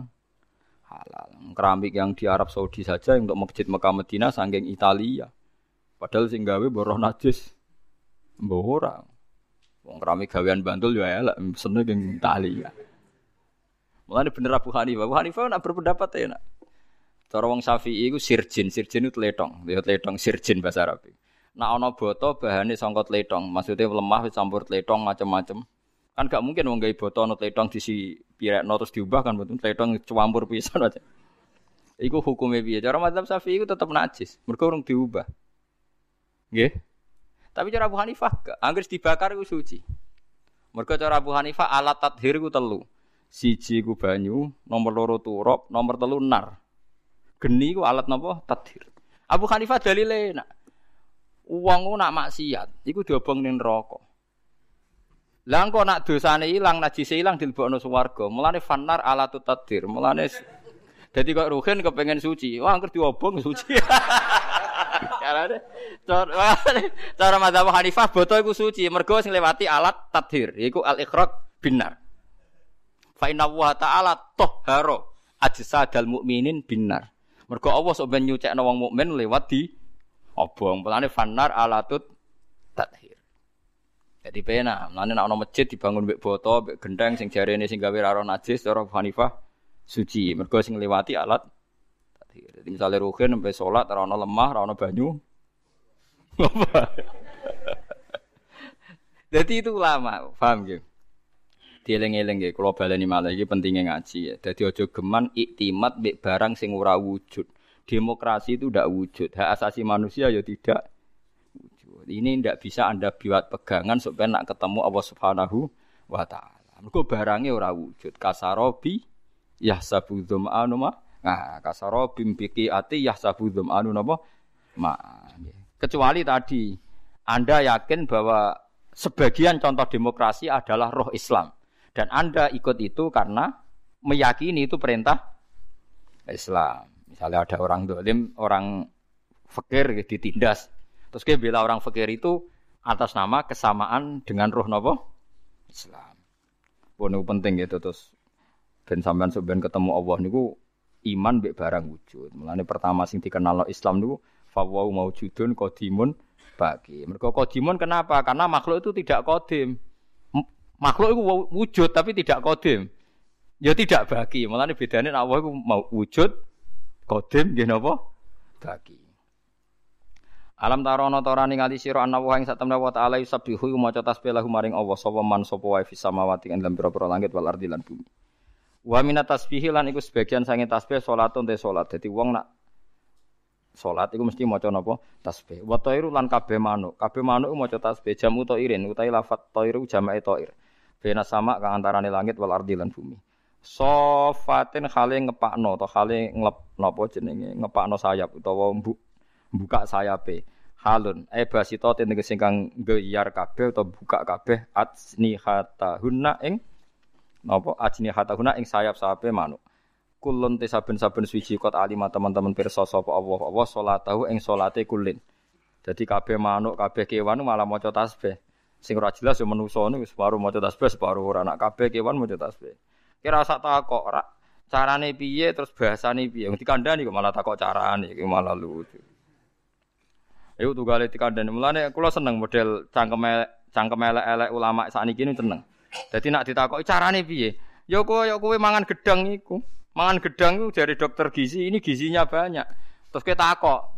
halal. Keramik yang di Arab Saudi saja untuk masjid Mekah Medina sanggeng Italia. Padahal sing gawe boroh najis. Mbah ora. Wong keramik gawean Bantul ya elek ing Italia. Mulane bener Abu Hanifah. Abu Hanifah nak berpendapat ya nak. Cara wong Syafi'i iku sirjin, sirjin itu tletong, dia tletong sirjin bahasa Arab. Nah ana boto bahane sangka tletong, maksudnya lemah campur tletong macam-macam. Kan gak mungkin wong gawe botol no tledong disi pirekno terus diubah kan betul tledong campur pisan aja. Iku hukumnya piye? Cara mazhab Syafi'i iku tetep najis, mergo urung diubah. Nggih. Tapi cara Abu Hanifah anggere dibakar iku suci. Mergo cara Abu Hanifah alat tathir iku telu. Siji iku banyu, nomor loro turop, nomor telu nar. Geni iku alat napa? Tathir. Abu Hanifah dalile nak uang nak maksiat, iku diobong ning neraka. Lah engko nak dosane ilang, najise ilang dilebokno swarga. Mulane fanar ala tutadir. Mulane dadi kok ruhin kepengen suci. Wah, angker diobong suci. Carane cara madzhab Hanifah boto iku suci, mergo sing lewati alat tathir, yaiku al-ikhraq binar. Fa inna wa ta'ala tahhara ajsadal mukminin binar. Mergo Allah sok ben nyucekno wong mukmin lewat di obong. Mulane fanar alatut tathir. Jadi pena, mulane nek ana masjid dibangun mbek boto, mbek gendeng sing jarene sing gawe ora najis cara Hanifah suci. Mergo sing lewati alat tathir. Jadi misalnya ruhin sampai sholat ora ana lemah, ana banyu. Jadi itu lama, paham gitu? Dieling-eling nggih, kula baleni malah iki pentingnya ngaji ya. Dadi aja geman iktimat mbek barang sing ora wujud. Demokrasi itu tidak wujud, hak asasi manusia ya tidak wujud. Ini tidak bisa Anda buat pegangan supaya nak ketemu Allah Subhanahu wa taala. Mergo barangnya ora wujud. Kasarobi yahsabu dzum'anu ma. Nah, kasarobi biki ati yahsabu dzum'anu napa? Ma. Kecuali tadi Anda yakin bahwa sebagian contoh demokrasi adalah roh Islam. Dan Anda ikut itu karena meyakini itu perintah Islam. Misalnya ada orang dolim, orang fakir ditindas. Terus dia bela orang fakir itu atas nama kesamaan dengan roh nopo Islam. Pun penting gitu terus ben sampean sampean ketemu Allah niku iman mbek barang wujud. Mulane pertama sing dikenal Islam niku fawau maujudun qadimun bagi. Mereka qadimun kenapa? Karena makhluk itu tidak kodim. Makhluk itu wujud tapi tidak kodim. Ya tidak bagi. Malah ini bedanya Allah itu mau wujud, kodim, gini apa? Bagi. Alam tarono torani ngali siro anna wa ing satamna wa ta'ala yusabbihu maca tasbih lahu maring Allah sapa man sapa wae fis samawati ing dalam pira-pira langit wal ardi lan bumi. Wa minat tasbihi lan iku sebagian sange tasbih salatun te salat. Dadi wong nak salat iku mesti maca napa tasbih. Wa tairu lan kabeh manuk. Kabeh manuk maca tasbih jamu tairin utahe lafat tairu jamae tair bena sama kang antarane langit wal ardi lan bumi. Sofatin khale ngepakno atau khale nglep napa jenenge ngepakno sayap utawa buka sayape. Halun e basita ten tegese kang geyar kabeh utawa buka kabeh atsni hunna ing napa atsni hunna ing sayap-sayape manuk. Kulun te saben-saben suci kot alima teman-teman pirsa sapa Allah Allah salatahu ing salate kulin. Jadi kabeh manuk, kabeh kewan malah maca tasbih. Sing ora jelas ya manusa niku separuh maca tasbih, separuh ora nak kabeh kewan maca tasbih. Kira sak takok ora carane piye terus bahasane piye. Wong dikandani kok malah takok carane iki malah lucu. Iku tunggale dikandani. Mulane kula seneng model cangkem cangkem elek-elek ulama sakniki niku seneng. Dadi nak ditakoki carane piye? Ya kowe ya kowe mangan gedang iku. Mangan gedang iku dari dokter gizi, ini gizinya banyak. Terus kita takok,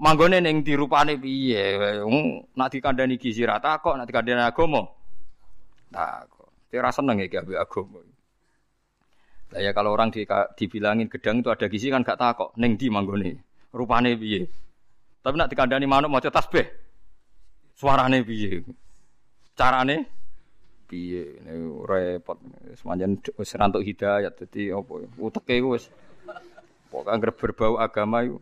manggone ning dirupane piye? Nak dikandani gizi ra takok nak dikandani agama takok. Ora seneng iki ambek agama lah ya kalau orang di, dibilangin gedang itu ada gizi kan gak takok. Ning di manggone? Rupane piye? Tapi nak dikandani manuk maca tasbih. Suarane piye? Carane? Piye? Ini repot. Semanjan wis rantuk hidayat dadi apa uteke wis. Pokoke berbau agama itu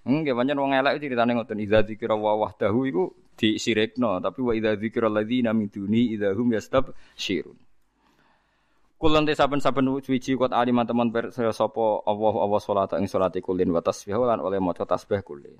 Enggak pancen wong elek ceritane ngoten idza dzikra wa wahdahu iku disirikno tapi wa idza dzikra alladzina min duni idza hum yastabsyirun. Kulon te saben-saben suci kot aliman teman per sapa Allah Allah salat ing salate kulin wa tasbih lan oleh maca tasbih kulin.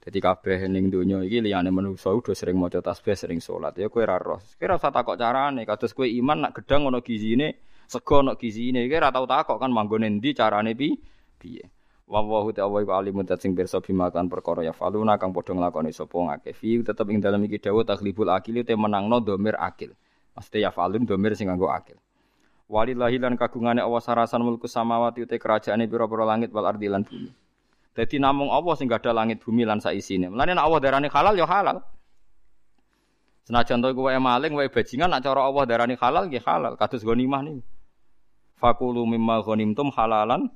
Jadi kabeh ning donya iki liyane manusa udah sering maca tasbih sering salat ya kowe ora roh. Kowe ora usah takok carane kados kowe iman nak gedang ana gizine, sego ana gizine kowe ora tau takok kan manggone ndi carane pi piye. Wallahu ta'ala iku alimun sing pirsa bimakan perkara ya faluna kang padha nglakoni sapa ngake fi tetep ing dalem iki dawuh takhlibul akil te menangno domir akil. Mesti ya falun domir sing nganggo akil. Walillahi lan kagungane Allah sarasan mulku samawati te kerajaane pira-pira langit wal ardi lan bumi. Dadi namung Allah sing gadah langit bumi lan sak isine. Mulane nek Allah darani halal ya halal. Senajan to iku wae maling wae bajingan nek cara Allah darani halal nggih halal kados ghanimah niku. Fakulu mimma ghanimtum halalan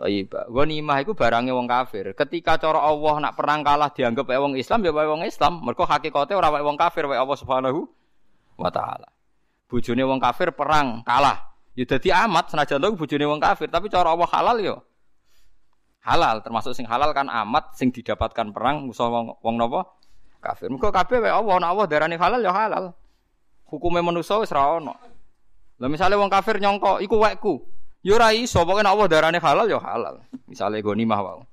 Thayyibah. Ghanimah iku barangnya wong kafir. Ketika cara Allah nak perang kalah dianggap wae wong Islam ya wae wong Islam. Mergo hakikate ora wae wong kafir wae Allah Subhanahu wa taala. Bojone wong kafir perang kalah. Ya dadi amat senajan to bojone wong kafir, tapi cara Allah halal ya. Halal termasuk sing halal kan amat sing didapatkan perang musuh wong wong napa? Kafir. Mergo kabeh wae Allah, nek Allah darani halal ya halal. Hukume manusa wis ra ono. Lah misale wong kafir nyongko iku wekku. Yo ora iso, pokoke Allah darane halal yo halal. Misale ghanimah wae.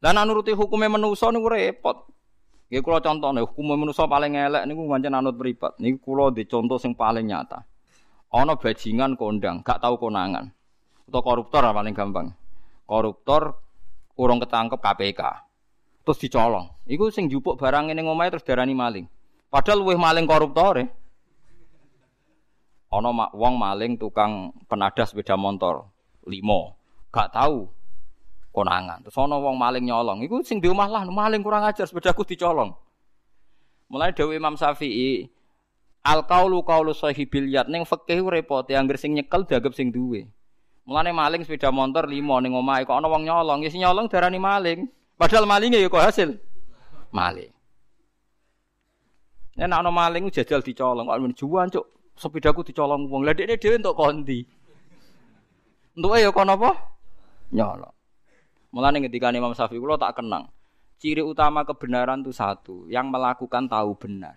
Lah nek nuruti hukume manusa niku repot. Nggih kula contohne hukume manusa paling elek niku pancen anut mripat. Niku kula di contoh sing paling nyata. Ana bajingan kondang, gak tahu konangan. Atau koruptor paling gampang. Koruptor urung ketangkep KPK. Terus dicolong. Iku sing jupuk barang ning omahe terus darani maling. Padahal luwih maling koruptor ya. Ana mak wong maling tukang penadah sepeda motor. Limo. Gak tahu konangan. Terus ana wong maling nyolong. Iku sing di omah lah maling kurang ajar sepedaku dicolong. Mulai Dewi Imam Syafi'i al kaulu kaulu sahibil yat ning fikih repot ya anggere sing nyekel dianggap sing duwe. Mulane maling sepeda motor limo ning omahe kok ana wong nyolong, ya nyolong darani maling. Padahal malingnya ya kok hasil maling. Ya nek ana maling jajal dicolong kok juan cuk sepedaku dicolong wong. Lah dekne dhewe entuk kondi. Entuke ya kono apa? Nyolong. Mulane ketika Imam Syafi'i kula tak kenang. Ciri utama kebenaran itu satu, yang melakukan tahu benar.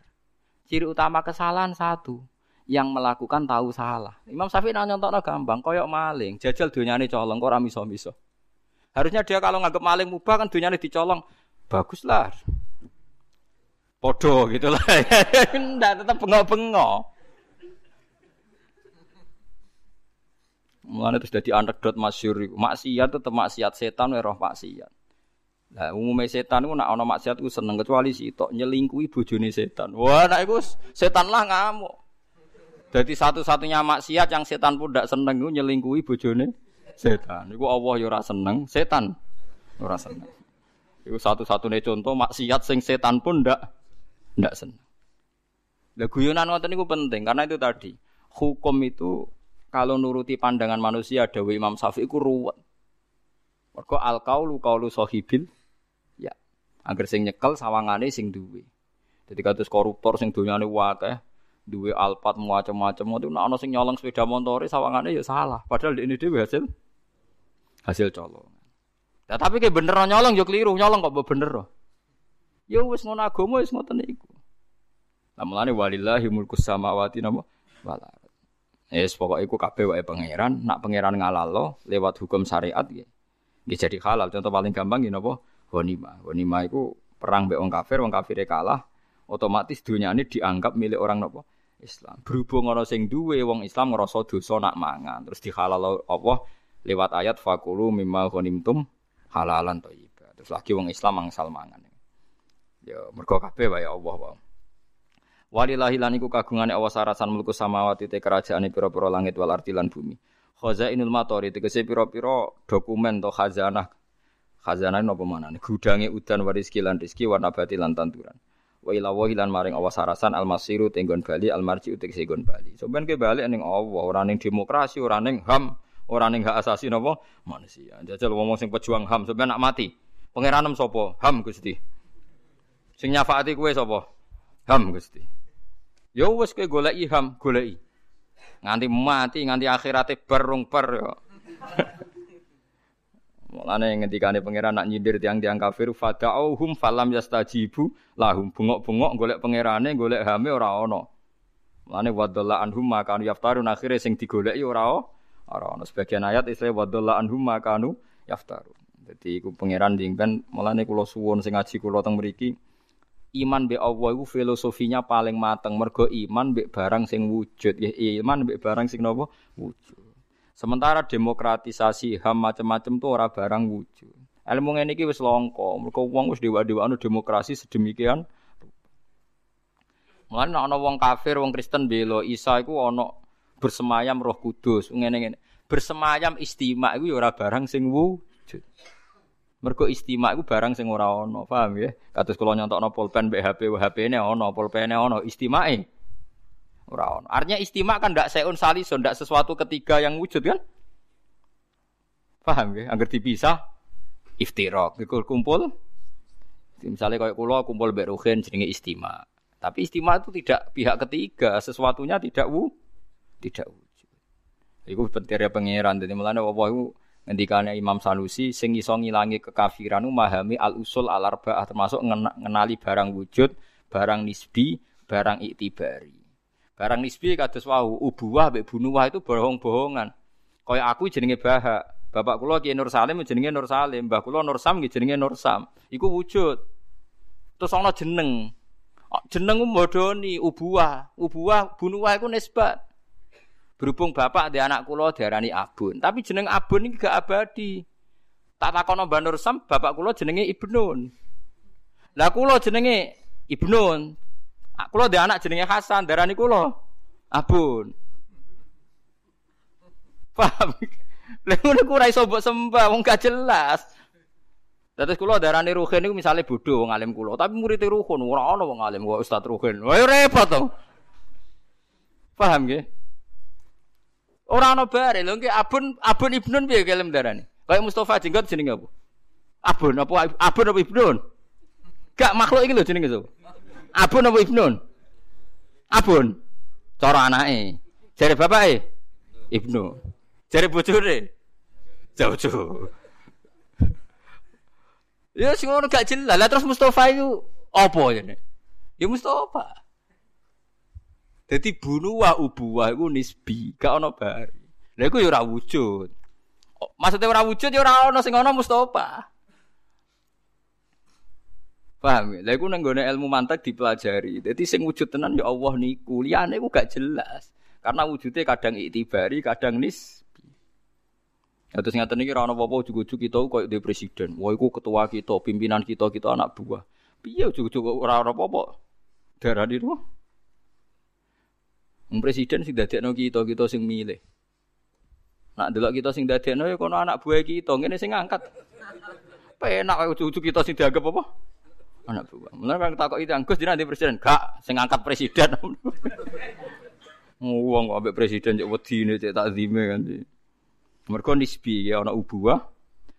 Ciri utama kesalahan satu, yang melakukan tahu salah. Imam Syafi'i nang nyontokno gampang, koyok maling, jajal dunyane colong kok ora miso-miso. Harusnya dia kalau nganggap maling mubah kan dunyane dicolong. Baguslah. Podo gitu lah. Tetap bengok-bengok. Mulane terus dadi anekdot masyhur iku. Maksiat tetep maksiat setan roh maksiat. Lah umumnya setan iku nak ana maksiat iku seneng kecuali sitok nyelingkuhi bojone setan. Wah, nak iku setan lah ngamuk. Jadi satu-satunya maksiat yang setan pun tidak seneng iku nyelingkuhi bojone setan. Iku Allah ya seneng, setan ora seneng. Iku satu-satunya contoh maksiat sing setan pun ndak ndak seneng. Lah guyonan ngoten niku penting karena itu tadi hukum itu kalau nuruti pandangan manusia Dewi Imam Syafi'i ku ruwet. Mergo al kaulu kaulu sahibil ya. Agar sing nyekel sawangane sing duwe. Jadi kados koruptor sing donyane wakeh, duwe alpat macam-macam itu nek ana sing nyolong sepeda montore sawangane ya salah. Padahal ini dhewe hasil hasil colongan. Nah, tapi kayak bener nyolong yo keliru, nyolong kok bener. Ya wis ngono agama wis ngoten iku. Lah mulane walillahi mulkus samawati napa wal Yes, pokok iku kabeh wae pangeran, nak pangeran ngalalo lewat hukum syariat nggih. Nggih jadi halal. Contoh paling gampang nggih napa? Ghanimah. Ghanimah iku perang mbek wong kafir, wong kafire kalah, otomatis dunyane dianggap milik orang napa? Islam. Berhubung ana sing duwe wong Islam ngrasa dosa nak mangan, terus dihalal Allah lewat ayat fakulu mimma ghanimtum halalan thayyibah. Terus lagi wong Islam angsal mangan. Ya mergo kabeh wae Allah wae. Walillahi lan iku kagungane Allah sarasan mulku samawati te kerajaane pira-pira langit wal ardi lan bumi. Khazainul matori tegese pira-pira dokumen to khazanah. Khazanah napa manane? Gudange udan waris lan rezeki warna bati lan tanduran. Wa ila wa lan maring Allah sarasan al masiru tenggon bali al marji tegese gon bali. Sampeyan ke bali ning Allah, ora ning demokrasi, ora ning HAM, ora ning hak asasi napa manusia. Jajal ngomong sing pejuang HAM sampeyan nak mati. Pangeranem sapa? HAM Gusti. Sing nyafaati kowe sapa? HAM Gusti. Ya wis kowe goleki ham, goleki. Nganti mati, nganti akhirate berung ber ya. Mulane ngendikane pangeran nak nyindir tiang-tiang kafir fada'uhum falam yastajibu lahum bengok-bengok golek pangerane golek hame ora ana. Mulane wadalla anhum makanu yaftarun akhire sing digoleki ora ora ana. Sebagian ayat istilah wadalla anhum makanu yaftarun. Dadi iku pangeran dingpen mulane kula suwun sing ngaji kula teng mriki iman be Allah filosofinya paling mateng. Mergo iman be barang sing wujud. Ya iman be barang sing nopo? Wujud. Sementara demokratisasi ham macam-macam tuh ora barang wujud. Ilmu ngene iki wis longko mergo wong wis dewa-dewaan demokrasi sedemikian Mulane ana wong kafir, wong Kristen belo Isa iku ana bersemayam Roh Kudus, ngene-ngene. Bersemayam istimak iku ya ora barang sing wujud. Mergo istimak iku barang sing ora ana, paham ya? Kados kula nyontokno pulpen mbek HP, HP-ne ana, pulpene ana, istimake ora ana. Artinya istimak kan ndak seun salison, ndak sesuatu ketiga yang wujud kan? Paham ya? Angger dipisah iftirak, iku kumpul. Misalnya kayak kula kumpul mbek Ruhin jenenge istimak. Tapi istimak itu tidak pihak ketiga, sesuatunya tidak wu, tidak wujud. Iku pentingnya pangeran, jadi mulane apa iku ngendikane Imam Sanusi sing iso ngilangi kekafiran memahami al usul al arbaah termasuk ngenali barang wujud, barang nisbi, barang iktibari. Barang nisbi kados wau ubuwah mbek bunuwah itu bohong-bohongan. Kaya aku jenenge bahak. Bapak kula Ki Nur Salim jenenge Nur Salim, mbah kula Nur Sam jenenge Nur Sam. Iku wujud. Terus ana jeneng. Jeneng modoni ubuah, ubuah bunuwah iku nisbat. Berhubung bapak di anak kula diarani Abun, tapi jeneng Abun iki gak abadi. Tak takono Mbah Nur Sam, bapak kula jenenge Ibnun. Lah kula jenenge Ibnun. Kula di anak jenenge Hasan, darani kula Abun. Paham? Lha ngono ku iso sembah, wong gak jelas. Dados kula darani Ruhin niku misale bodho wong alim kula, tapi murid Ruhin ora ana wong alim kok Ustaz Ruhin. Wah repot to. Paham nggih? Ora ana bare lho nggih Abun Abun Ibnun piye kelem darani? Kayak Mustafa jenggot jenenge apa? Abun apa Abun apa Ibnun? Gak makhluk iki lho jenenge so. Abun apa Ibnun? Abun. Cara anake. Jare bapake Ibnu. Jare bojone jauh-jauh. Ya sing ngono gak jelas. Lah terus Mustafa itu apa ya? Ya Mustafa. Jadi bunuh wa ubuwah iku nisbi, gak ono bari. Lah iku ya ora wujud. Maksudnya ora wujud ya ora ono sing ono Mustafa. Paham ya? Lah iku nang ilmu mantek dipelajari. Jadi sing wujud tenan ya Allah niku. Liyane iku gak jelas. Karena wujudnya kadang itibari, kadang nisbi. Ya terus ngaten iki ora ana apa-apa ujug-ujug kita koyo di presiden. Wah iku ketua kita, pimpinan kita, kita anak buah. Piye ujug-ujug ora ana apa-apa? Darani itu. Wong presiden sing dadekno kita, kita sing milih. Nak delok kita sing dadekno ya kono anak buah kita, ngene sing ngangkat. Penak ujug-ujug kita sing dianggap apa? Anak buah. Mulane kan takok itu Gus dina di presiden, gak sing ngangkat presiden. Wong kok ambek presiden cek wedine cek takzime kan. Mergo nisbi ya ana ubuah.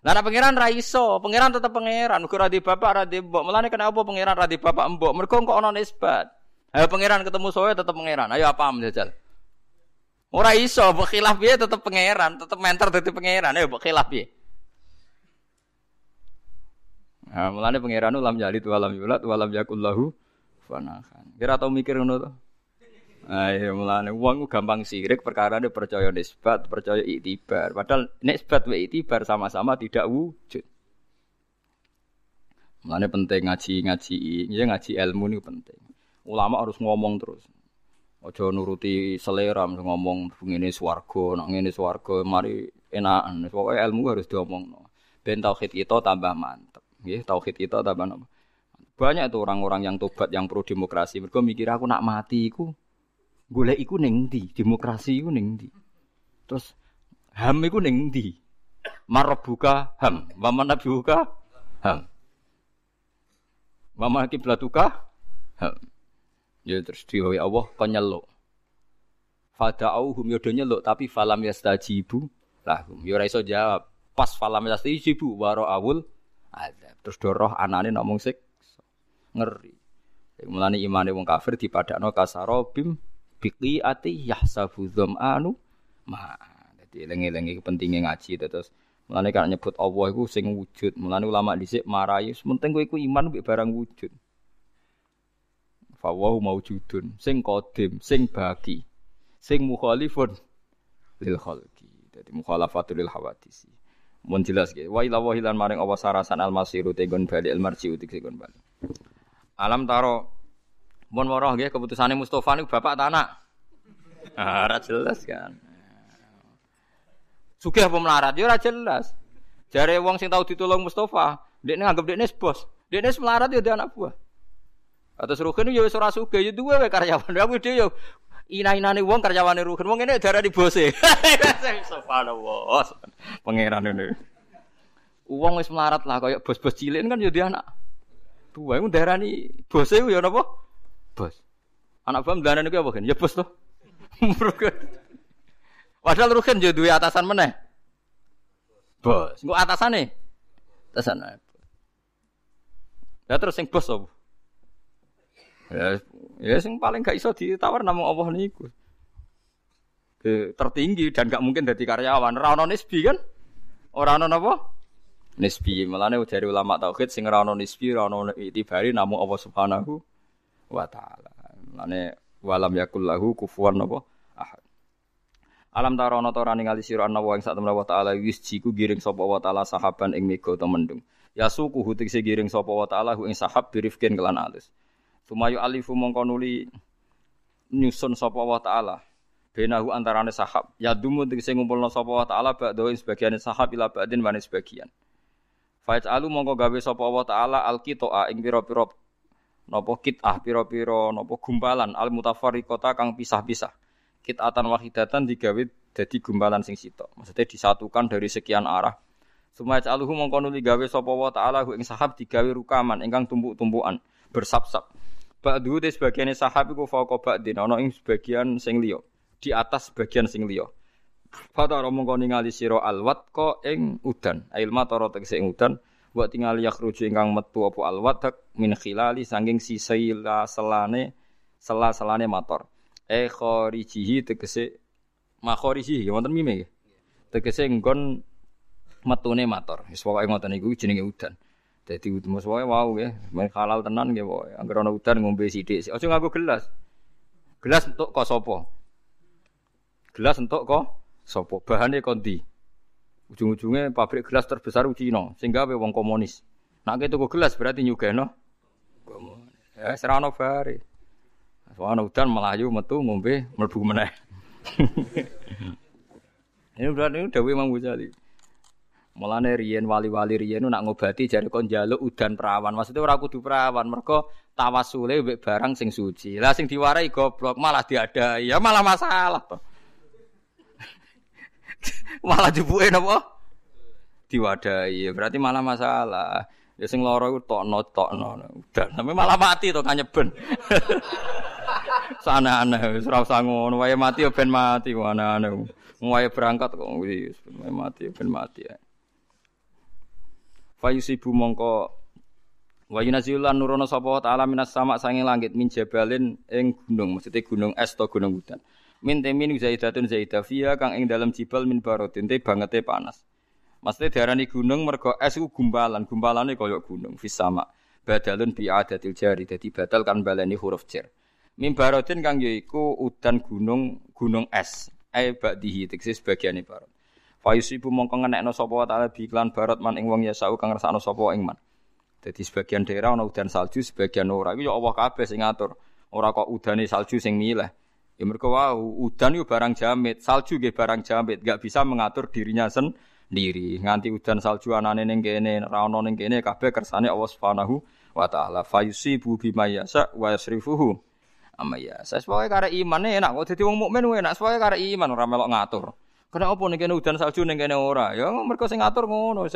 Lah nek pangeran ra iso, pangeran tetep pangeran, uga ra di bapak ra mbok. Mulane kenapa pangeran ra bapak mbok? Mergo kok ana nisbat. Ayo pangeran ketemu soe tetep pangeran. Ayo apa menjajal? Ora iso, mbok khilaf piye tetep pangeran, tetep menter dadi pangeran. Ayo mbok khilaf piye? Nah, mulane pangeran ulam jalid walam yulat walam yakul lahu fanahan. Kira tau mikir ngono to? Ayo mulane wong gampang sirik perkara ini percaya nisbat, percaya iktibar. Padahal nisbat wa iktibar sama-sama tidak wujud. Mulane penting ngaji-ngaji, ya ngaji ilmu ini penting. Ulama harus ngomong terus. Ojo nuruti selera ngomong ngene swarga, nak swarga mari enakan. Pokoke ilmu harus diomongno. Ben tauhid kita tambah mantep. Nggih, tauhid kita tambah mantep. Banyak tuh orang-orang yang tobat yang pro demokrasi. Mereka mikir aku nak mati iku golek iku ning ndi? Demokrasi iku ning ndi? Terus HAM iku ning ndi? Marabuka HAM, wa manabiuka HAM. Wa kiblatuka HAM. Ya terus diwe Allah kon nyeluk. Fada'uhum yo nyeluk tapi falam yastajibu lahum. Yo ora iso jawab. Pas falam yastajibu waro awul azab. Terus doroh anane namung sik ngeri. Mulane imane wong kafir dipadakno kasarobim biki ati yahsabu anu ma. Jadi lengi-lengi pentingnya ngaji terus. Mulane kan nyebut Allah iku sing wujud. Mulane ulama dhisik marahi penting kowe iku iman mbek barang wujud. Fawahu maujudun, sing kodim, sing bagi, sing mukhalifun lil khalqi. Dadi mukhalafatul lil hawadisi. Mun jelas ge. Wa ila wahilan maring Allah sarasan al masiru tegon bali al marji tegon bali. Alam taro Mun moroh nggih keputusane Mustofa niku bapak ta anak? Ah, ora jelas kan. Sugih apa melarat? Ya ora jelas. Jare wong sing tau ditolong Mustofa, ndekne nganggep ndekne bos. Ndekne melarat ya dia anak buah. Atas Ruhin ya wis ora sugih ya duwe wae karyawan. Aku dhewe ya ina-inane wong karyawane Ruhin. Wong ngene darani bose. Subhanallah. Pangeran ini. Uang wis melarat lah kayak bos-bos cilik kan ya dia anak. Tuwa iku darani bose ya napa? Bos. Anak bam dana niku apa kan? Ya bos to. Padahal Ruhin yo duwe atasan meneh. Bos. Engko atasane. Atasan. Ya terus sing bos apa? Ya, ya sing paling gak iso ditawar namung Allah niku. tertinggi dan gak mungkin jadi karyawan. Ora ono nisbi kan? Ora ono napa? Nisbi. Mulane dari ulama tauhid sing ora ono nisbi, ora ono itibari namung Allah Subhanahu wa taala. Lane walam yakul lahu kufuwan apa? Ahad. Alam tarono ta ora ningali sira ana wa ing sak temene wa taala giring sapa wa taala sahaban ing mega ta mendung. Ya suku hutik giring sapa wa taala ing sahab birifkin kelan alus. Sumayu alifu mongko nuli nyusun sapa wa taala benahu antarane sahab. Ya dumu tegese ngumpulna sapa wa taala ing sebagian sahab ila ba'din wane sebagian. Faiz alu mongko gawe sapa wa taala alqitoa ing pira-pira napa kitah pira-pira napa gumpalan al mutafarriqata kang pisah-pisah kitatan wahidatan digawe dadi gumpalan sing sitok. Maksudnya disatukan dari sekian arah. Sumaya caluhu mongko nuli gawe sapa wa ta'ala ing sahab digawe rukaman ingkang tumpuk-tumpukan bersap-sap. Ba'du te sebagian sahab iku fauqa ba'din ana ing sebagian sing liya. Di atas sebagian sing liya. Fatara mongko ningali sira alwat ko ing udan. Ail matara tegese ing udan wa tinggal yakhruju ingkang metu apa alwat min khilali sanging sisila selane sela-selane motor e kharijihi tegese makharijihi wonten mime ya. Tegese nggon metune mator. Wis pokoke ngoten niku jenenge udan. Dadi mus wae wau nggih, men halal tenan nggih pokoke. Angger ana udan ngombe sithik. Aja nganggo gelas. Gelas entuk kok sapa? Gelas entuk kok sapa? Bahane kondi. Ujung-ujungnya pabrik gelas terbesar Cina, sehingga wong komunis. Nak tuku gelas berarti nyugeno komunis. Ya serano bare. Soalnya udan melayu metu ngombe mlebu meneh. ini udah ini udah Imam Ghazali. Mulane riyen wali-wali riyen nak ngobati jare kon njaluk udan perawan. Maksudnya ora kudu perawan, mergo tawasule mbek barang sing suci. Lah sing diwarai goblok malah diadai. Ya malah masalah to. malah jubuke napa? Diwadai. Berarti malah masalah. Ya sing lara iku tokno tokno. Udan sampe malah mati to kanyeben. Sana aneh wis ora usah ngono wae mati ya ben mati aneh-aneh. Wae berangkat kok wis mati ya ben mati ya. Fayusibu mongko wa yunazilan nurono sapa ta'ala minas sama sange langit min jabalin ing gunung maksudnya gunung es to gunung hutan. Min temin zaidatun zaidafia kang ing dalam jibal min barotin te bangete panas. Maksudnya diarani gunung mergo es ku gumpalan, gumpalane kaya gunung fis sama. Badalun bi adatil jari dadi batal kan baleni huruf jar. Mimbarodin kang yaiku udan gunung gunung es. Ai ba'dihi tegese sebagiane barot. Fayusibu mongko ngenekno sapa wa ta'ala biklan barot man ing wong ya sau kang ngrasakno sapa ing man. Dadi sebagian daerah ana udan salju, sebagian ora. Iku ya Allah kabeh sing ngatur. Ora kok udane salju sing milih. Ya mergo wau udan yo barang jamit, salju nggih barang jamit, enggak bisa mengatur dirinya sendiri. Nganti udan salju anane ning kene, ra ono ning kene kabeh kersane Allah Subhanahu wa taala. Fayusibu bima yasa wa yasrifuhu ama ya. Saya sebagai kare iman enak kok dadi wong mukmin enak sebagai kare iman ora melok ngatur. Kena apa ning kene udan salju ning kene ora? Ya mergo sing ngatur ngono.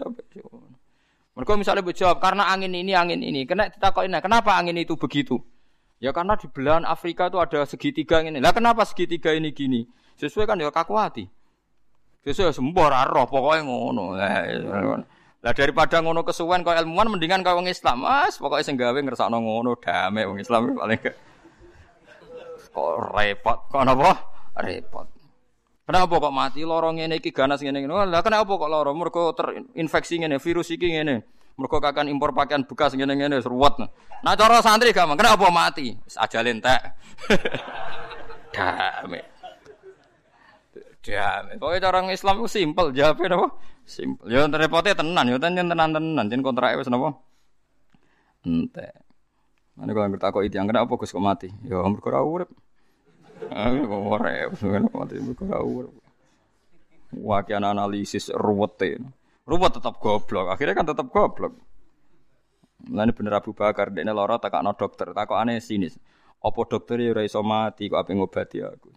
Mergo misalnya jawab karena angin ini angin ini. Kena ditakokin kenapa angin itu begitu? Ya karena di belahan Afrika itu ada segitiga ini. Lah kenapa segitiga ini gini? Sesuai kan ya kaku hati. Sesuai sembuh roh pokoknya ngono. Lah daripada ngono kesuwen kau ilmuwan mendingan kau wong Islam. Mas pokoknya sing gawe ngersakno ngono damai wong Islam paling ke kok repot. Kok napa? Repot. Kenapa kok mati lorong ngene iki ganas ngene ngene. Lah kenapa kok loro? Mergo terinfeksi ngene, virus iki ngene. Mergo kakan impor pakaian bekas ngene ngene seruwet. Nah cara santri gampang. Kenapa mati? Wis ajale entek. Dame. Dame. Pokoke cara Islam ku simpel, jawabe napa? Simpel. Ya repote tenan, ya tenan-tenan, jen kontrake wis napa? Entek. Mana kalau ngerti aku itu kenapa Gus kok mati? Ya mergo ora urip. Aku kok ora kenapa mati. Wakian analisis ruwet Ruwet tetap goblok. Akhirnya kan tetap goblok. Mulane bener Abu Bakar dekne lara takakno dokter, takokane sinis. Apa dokter ya ora iso mati kok ape ngobati aku?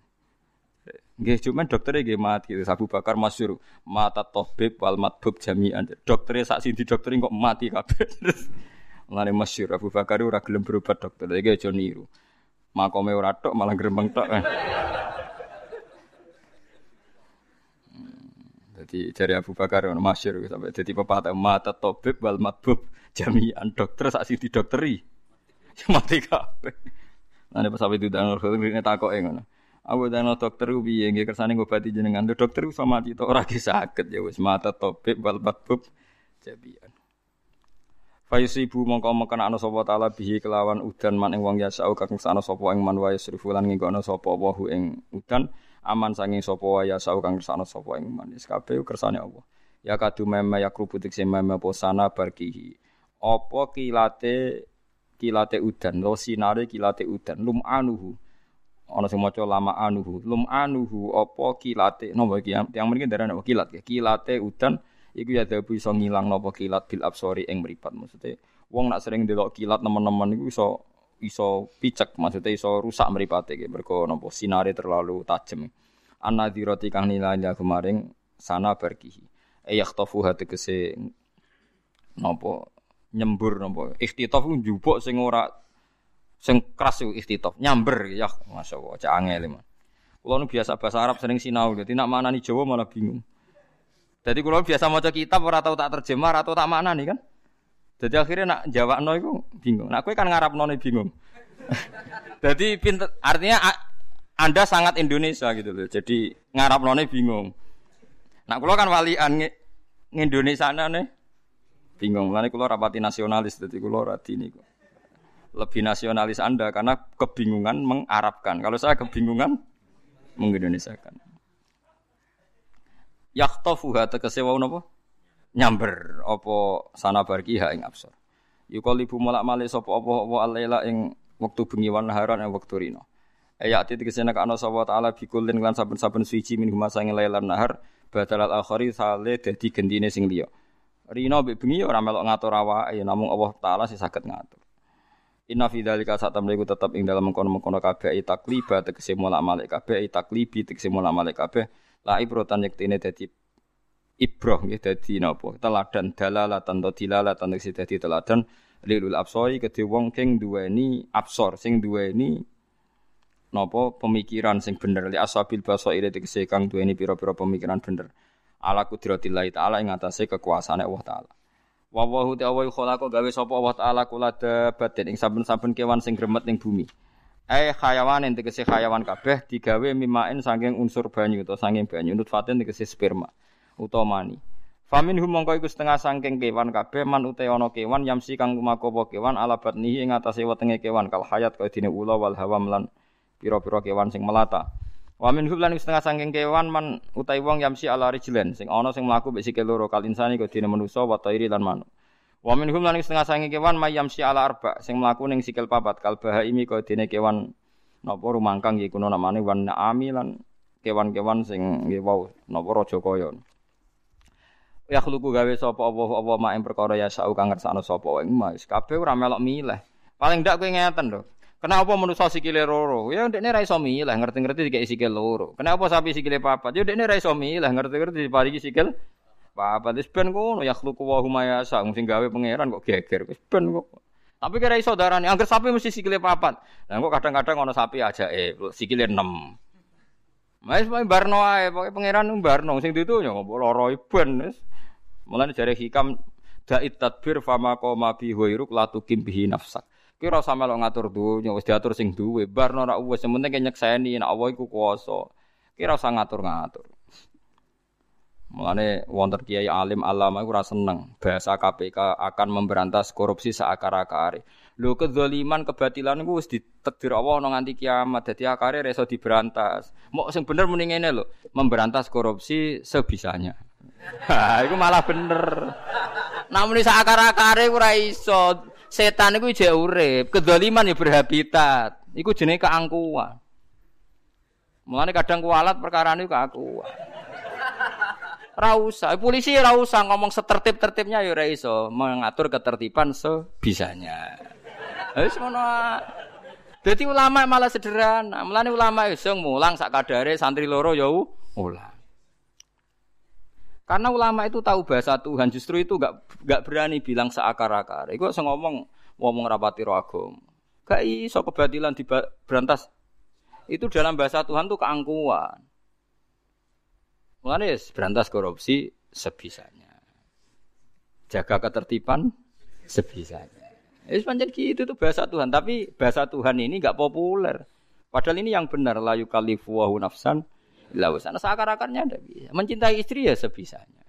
Nggih, cuman dokternya nggih mati. Abu Bakar masyhur, mata tabib wal matbub jami'an. Dokternya sak sindi dokternya kok mati kabeh. Mulane masyhur Abu Bakar ora gelem berobat dokter. Iki aja niru. Makome ora tok malah grembeng tok. Jadi dari Abu Bakar ono masyhur sampai jadi pepatah mata tabib wal matbub jami'an dokter sak sing didokteri. Mati kabeh. Nah, pas sampai itu dan ini takoke ngono. Aku dan dokter piye nggih kersane ngobati jenengan. Dokter iso mati to ora sakit ya wis mata tabib wal matbub jami'an. Fayusibu mongko mekena ana sapa taala bihi kelawan udan man ing wong yasau kang sana sapa ing man wae srifulan nginggono sapa wahu ing udan aman sanging sapa wae ya sau kang kersane sapa ing man. Kabeh kersane Allah. Ya kadu meme ya krubutik se meme posana barkihi. Apa kilate kilate udan? Lo sinare kilate udan. Lum anuhu. Ana sing maca lama anuhu. Lum anuhu apa kilate? Napa iki? Yang mriki darane apa? Kilat ya? Kilate udan iku ya dabu iso ngilang napa kilat bil absori ing mripat. Maksudnya wong nak sering delok kilat teman-teman iku iso iso picek maksudnya iso rusak mripate iki. Mergo napa sinare terlalu tajem. Anadhirati kang nilai kemaring sana barkihi e yakhtafu tegese napa nyembur napa. Ikhtitaf ku njupuk sing ora sing keras iku ikhtitaf nyamber ya masyaallah cak angel kula nu biasa bahasa Arab sering sinau dadi nak manani Jawa malah bingung jadi kula biasa maca kitab ora tau tak terjemah ora tau tak maknani kan jadi akhirnya nak jawabno iku bingung nak kowe kan ngarapno bingung jadi pinter artinya anda sangat Indonesia gitu loh. Jadi ngarapno bingung. Nak kula kan walian Indonesia nih bingung. Mulane kula rapati nasionalis dadi kula radi niku lebih nasionalis Anda karena kebingungan mengarabkan. Kalau saya kebingungan mengindonesiakan. Yakhtafuha tegese wau napa? Nyamber apa sana barkiha ing absor. Yukalibu malak malik sapa apa-apa alaila ing wektu bengi wan naharan ing wektu rino. Ayat itu tegese nek ana sapa taala bikulin lan saben-saben suci min huma sange lailan nahar badal al akhari sale dadi gendine sing liya. Rino mbek bengi ora melok ngatur awake namung Allah taala sing saged ngatur. Inna fi dzalika saat iku tetep ing dalam mengkono-mengkono kabeh takliba tegese mulak malik kabeh taklibi tegese mulak malik kabeh la ibrotan yektine dadi ibroh nggih dadi napa teladan dalalatan to dilalatan tegese dadi teladan. Lilul absori kedhe wong king duweni absor sing duweni napa pemikiran sing bener. Li asabil basaire tegese kang duweni pira-pira pemikiran bener. Ala kudratillahi taala ing atase kekuasaane Allah taala. Wa ta'ala khalaqa gawe sapa Allah taala kula dabatin ing saben-saben kewan sing gremet ning bumi. Eh hayawan ing tegese hayawan kabeh digawe mimain saking unsur banyu utawa saking banyu nutfatin tegese sperma utawa mani. Famin hum mongko iku setengah saking kewan kabeh man uta ana kewan yamsi kang lumakopo kewan ala batnihi ing atase wetenge kewan kal hayat kaya dene ula wal hawam lan pira-pira kewan sing melata. Wa min hublan setengah saking kewan man utai wong yamsi ala rijlen sing ana sing mlaku mek sikil kal insani kok dene manusa wa tairi lan manuk. Wa min hublan setengah saking kewan may yamsi ala arba sing mlaku ning sikil papat kal bahaimi kok dene kewan napa rumangkang iki kuno namane wan naami lan kewan-kewan sing nggih wau napa raja kaya. Ya khluku gawe sapa apa apa mak ing perkara ya sau kang ngersakno sapa ing mas kabeh ora melok milih. Paling ndak kowe ngeten lho. Kenapa manusia sikile loro? Ya ndekne ra iso milih, ngerti-ngerti dikek sikil loro. Kenapa sapi sikile papat? Ya ndekne ra iso milih, ngerti-ngerti diparingi sikil papat. Wis ben ngono ya khluqu wa huma yasa, sing gawe pangeran kok geger. Wis ben kok. Tapi kira iso darani, angger sapi mesti sikile papat. Lah kok kadang-kadang ana sapi aja eh sikile 6. Mas mau barno ae, pokoke pangeran barno sing ditu ya ngopo loro ben wis. Mulane jare hikam da'it tadbir fama qoma bi huiruk la tukim bihi nafsak. Kira sama lo ngatur dunya wis diatur sing duwe. Barno ora wis penting nyekseni nek Allah iku kuwasa. Kira usah ngatur-ngatur. Mulane wonten kiai alim alama iku ora seneng bahasa KPK akan memberantas korupsi seakar-akare. Lho kedzaliman kebatilan iku wis ditakdir Allah ana nganti kiamat. Dadi akare reso diberantas. Mok sing bener muni ngene lho, memberantas korupsi sebisanya. Ha, iku malah bener. Namun seakar-akare ora iso. Setan itu jauh urip, kedoliman ya berhabitat. Iku jenis keangkuhan. Mulane kadang kualat perkara ini keangkuhan. Rausa, polisi rausa ngomong setertib-tertibnya ya iso mengatur ketertiban sebisanya. Wis ngono. Dadi ulama malah sederhana. Mulane ulama iso mulang sak kadare santri loro ya ulang. Karena ulama itu tahu bahasa Tuhan, justru itu gak, gak berani bilang seakar-akar. Iku saya ngomong ngomong rapati roh Gak iso kebatilan di berantas. Itu dalam bahasa Tuhan tuh keangkuhan. Mulane berantas korupsi sebisanya. Jaga ketertiban sebisanya. Es pancen gitu tuh bahasa Tuhan, tapi bahasa Tuhan ini gak populer. Padahal ini yang benar la yukallifu nafsan lah wis ana sakar-akarnya ndak bisa. Mencintai istri ya sebisanya.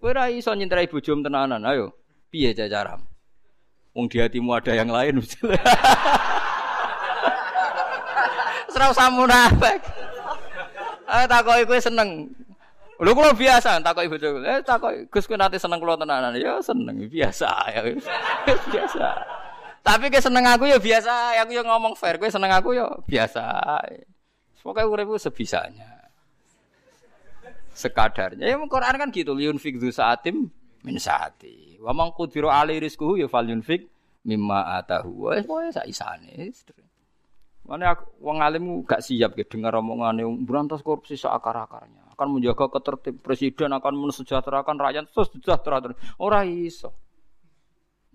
Kowe ra iso nyintai bojomu tenanan, ayo. Piye cacaram? Wong di hatimu ada yang lain. Serau samunafik. Eh takoki kowe seneng. Lho kula biasa takoki bojoku. Eh takoki Gus kowe nate seneng kula tenanan. Ya seneng biasa ya. biasa. Tapi ke seneng aku ya biasa, aku ya ngomong fair, kowe seneng aku ya biasa. Pokoke uripku sebisanya. Sekadarnya. Ya Quran kan gitu, liun fikdu saatim min saati. Wa man qudira ali rizquhu ya falyunfik mimma atahu. Wes pokoke sak isane. Mana wong alim gak siap ya dengar omongane berantas korupsi seakar-akarnya. Akan menjaga ketertib presiden akan mensejahterakan rakyat sejahtera. Ora iso.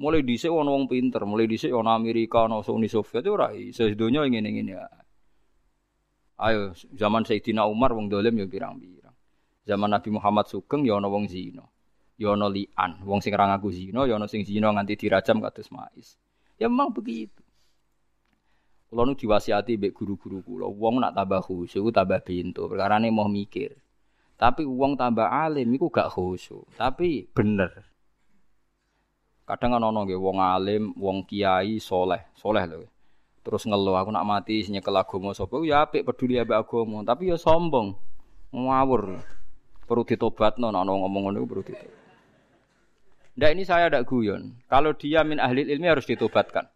Mulai dhisik ono wong pinter, mulai dhisik ono Amerika, ono Uni Soviet ora iso donya ngene-ngene ya. Ayo zaman Sayyidina Umar wong dolim ya pirang-pirang. Zaman Nabi Muhammad Sugeng ya wong zina. Ya ono lian, wong sing ra ngaku zina, ya sing zina nganti dirajam kados mais. Ya memang begitu. Kulo nu diwasiati mbek guru-guru kula, wong nak tambah khusyuk tambah pintu, perkarane mau mikir. Tapi wong tambah alim iku gak khusyuk, tapi bener. Kadang ono nggih wong alim, wong kiai soleh, soleh lho. Terus ngeluh aku nak mati nyekel agama sapa ya apik peduli ambek agama, tapi ya sombong. Ngawur. Perlu ditobatno ono ngomong ngono perlu ditobat. Ndak ini saya tidak guyon. Kalau dia min ahli ilmi harus ditobatkan.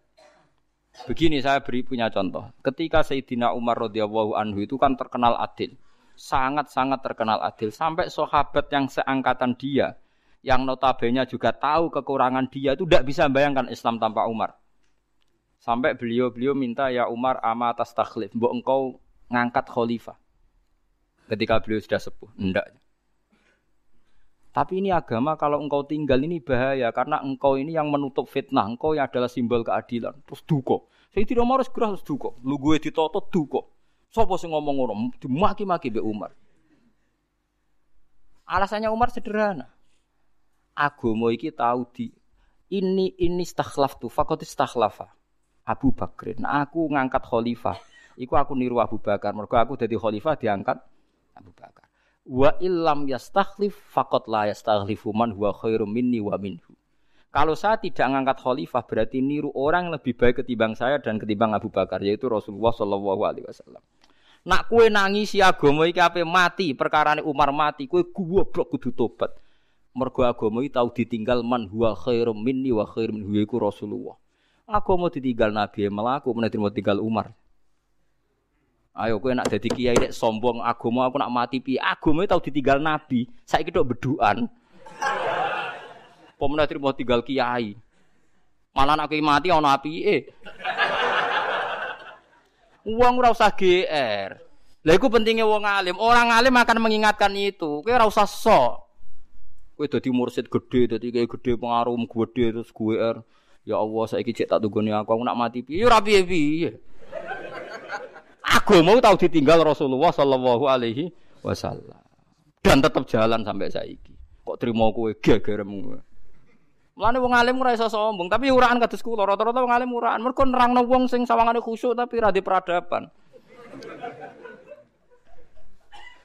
Begini saya beri punya contoh. Ketika Sayyidina Umar radhiyallahu anhu itu kan terkenal adil. Sangat-sangat terkenal adil. Sampai sahabat yang seangkatan dia, yang notabene juga tahu kekurangan dia itu tidak bisa bayangkan Islam tanpa Umar. Sampai beliau-beliau minta ya Umar ama atas takhlif, mbok engkau ngangkat khalifah. Ketika beliau sudah sepuh, enggak. Tapi ini agama kalau engkau tinggal ini bahaya karena engkau ini yang menutup fitnah. Engkau yang adalah simbol keadilan. Terus duko. Saya tidak mau harus gerah terus duko. Lu gue ditoto duko. Sopo sing ngomong ngono dimaki-maki be Umar. Alasannya Umar sederhana. Agama iki tahu di ini ini stakhlaf tu fakot stakhlafa. Abu Bakrin. Nah, aku ngangkat khalifah. Iku aku niru Abu Bakar. Mereka aku jadi khalifah diangkat Abu Bakar. Wa illam yastakhlif faqat la yastakhlifu man huwa khairum minni wa minhu. Kalau saya tidak ngangkat khalifah berarti niru orang yang lebih baik ketimbang saya dan ketimbang Abu Bakar yaitu Rasulullah Shallallahu alaihi wasallam. Nak kue nangisi agama iki ape mati, perkarane Umar mati, kue goblok kudu tobat. Mergo agama iki tau ditinggal man huwa khairum minni wa khairum minhu iku Rasulullah. Agama ditinggal Nabi melaku menawa tinggal Umar. Ayo kowe nak dadi kiai nek sombong agama aku nak mati piye? Agama tau ditinggal nabi. Saiki tok bedukan. Pemenang terima tinggal kiai. Malah nak mati ana apike. Uang ora usah GR. Lah iku pentingnya wong alim. Orang alim akan mengingatkan itu. Kowe ora usah sok. Kowe dadi mursid gede, dadi kiai gede pengaruh gede terus GR. Ya Allah saiki cek tak tunggone aku, aku nak mati piye? Ya ora piye-piye agama tahu ditinggal Rasulullah Shallallahu Alaihi Wasallam dan tetap jalan sampai saiki. Kok terima kue gegeremu? Mulane wong alim ora iso sombong, tapi uraan kados kula rata-rata wong alim uraan. Mergo nerangno wong sing sawangane khusyuk tapi ra peradaban.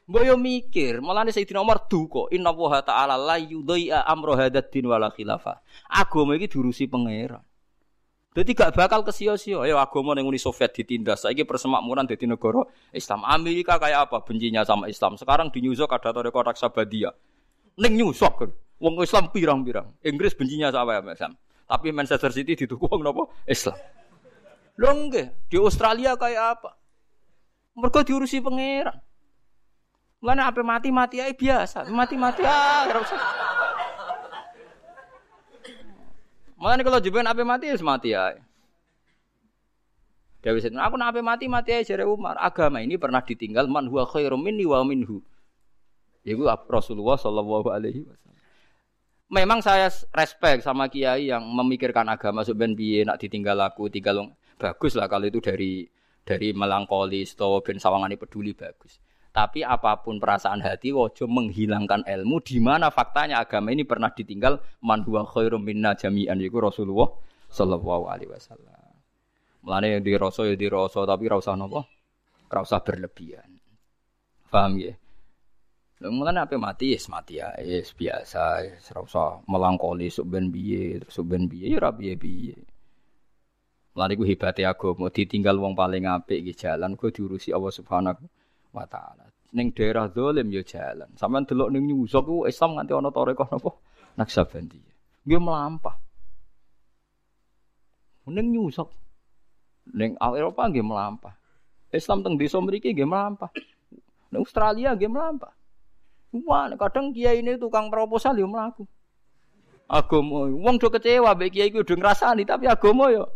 Mbok yo mikir, mulane Sayyidina Umar duka, inna wa ta'ala la yudhi'a amra hadzal din wala khilafah. Agama iki diurusi pangeran. Jadi gak bakal kesia-sia. Ayo agama ning Uni Soviet ditindas. Saiki persemakmuran di negara Islam. Amerika kayak apa bencinya sama Islam. Sekarang di New York ada rekor Sabadia. Ning New York. Wong Islam pirang-pirang. Inggris bencinya sama Islam. Tapi Manchester City didukung napa? Islam. Lho di Australia kayak apa? Mereka diurusi pangeran. Mana apa mati-mati aja biasa. Mati-mati ah, nih kalau jebon ape mati ya mati ya. Dewi Sayyidina, aku nak mati mati aja jare Umar. Agama ini pernah ditinggal man huwa khairum minni wa minhu. Iku Rasulullah sallallahu alaihi wasallam. Memang saya respect sama kiai yang memikirkan agama sebenarnya piye nak ditinggal aku, tinggal bagus lah kalau itu dari dari melankolis atau ben sawangane peduli bagus. Tapi apa pun perasaan hati wajib menghilangkan ilmu di mana faktanya agama ini pernah ditinggal man huwa khairum minna jami'an yaiku Rasulullah sallallahu alaihi wasallam. Mulane yang dirasa ya dirasa tapi ora usah napa? Usah berlebihan. Paham ya? Lha mulane ape mati yes mati ya, yes biasa, ora usah melangkoli sok ben piye, sok ben piye ya ora piye-piye. Mulane ku ditinggal wong paling apik iki jalan ku diurusi Allah Subhanahu wa taala. ning daerah dolim ya jalan. Sampeyan delok ning York ku Islam nganti ana tarekah napa? Naksabandi. Nggih melampah. Ning York. Ning Eropa nggih melampah. Islam teng desa mriki nggih melampah. Ning Australia nggih melampah. Wah, kadang kiai ini tukang proposal yo mlaku. Agama, wong do kecewa mbek kiai ku do ngrasani tapi agama yo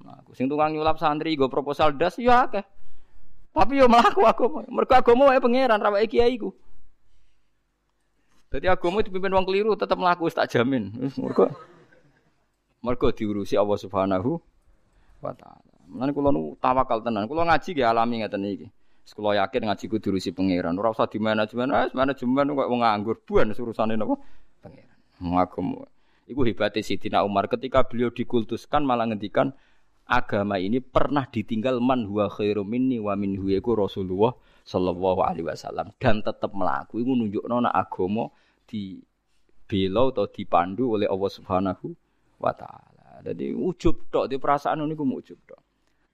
mlaku. Sing tukang nyulap santri go proposal das yo akeh. Tapi yo mlaku agama. Mergo agama wae pangeran ra kiai ku. Jadi agama dipimpin wong keliru tetap mlaku tak jamin. Mergo mergo diurusi Allah Subhanahu wa taala. Mulane kula tawakal tenan. Kula ngaji nggih alami ngeten iki. Sekolah yakin ngaji ku diurusi pangeran. Ora usah di manajemen, wis manajemen kok wong nganggur buan urusane napa? Pangeran. Ngagem. Iku hebatnya Sidina Umar ketika beliau dikultuskan malah ngendikan agama ini pernah ditinggal man huwa khairu minni wa min Rasulullah sallallahu alaihi wasallam dan tetap melaku iku nunjukno nek agama di bela atau dipandu oleh Allah Subhanahu wa taala. Jadi ujub tok di perasaan niku ujub tok.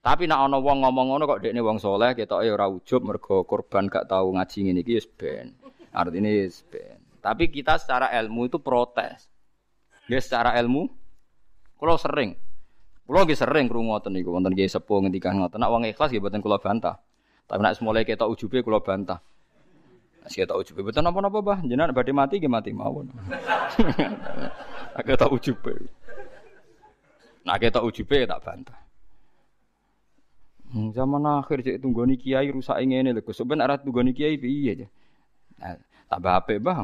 Tapi nak ana wong ngomong ngono kok dekne wong soleh ketoke ora ujub mergo korban gak tahu ngaji ngene iki wis ben. Artine wis ben. Tapi kita secara ilmu itu protes. Nggih secara ilmu kula sering Kula nggih sering krungu ngoten niku wonten nggih sepuh ngendikan ngoten. Nak wong ikhlas nggih mboten kula bantah. Tapi nak semula ketok ujube kula bantah. Nek ketok ujube mboten napa-napa, Bah. Jenengan badhe mati nggih mati mawon. Nak ketok ujube. Nak ketok ujube tak bantah. Hmm, zaman akhir cek tunggoni kiai rusak ngene lho. Ben arah tunggoni kiai piye aja. Nah, tambah apik bah.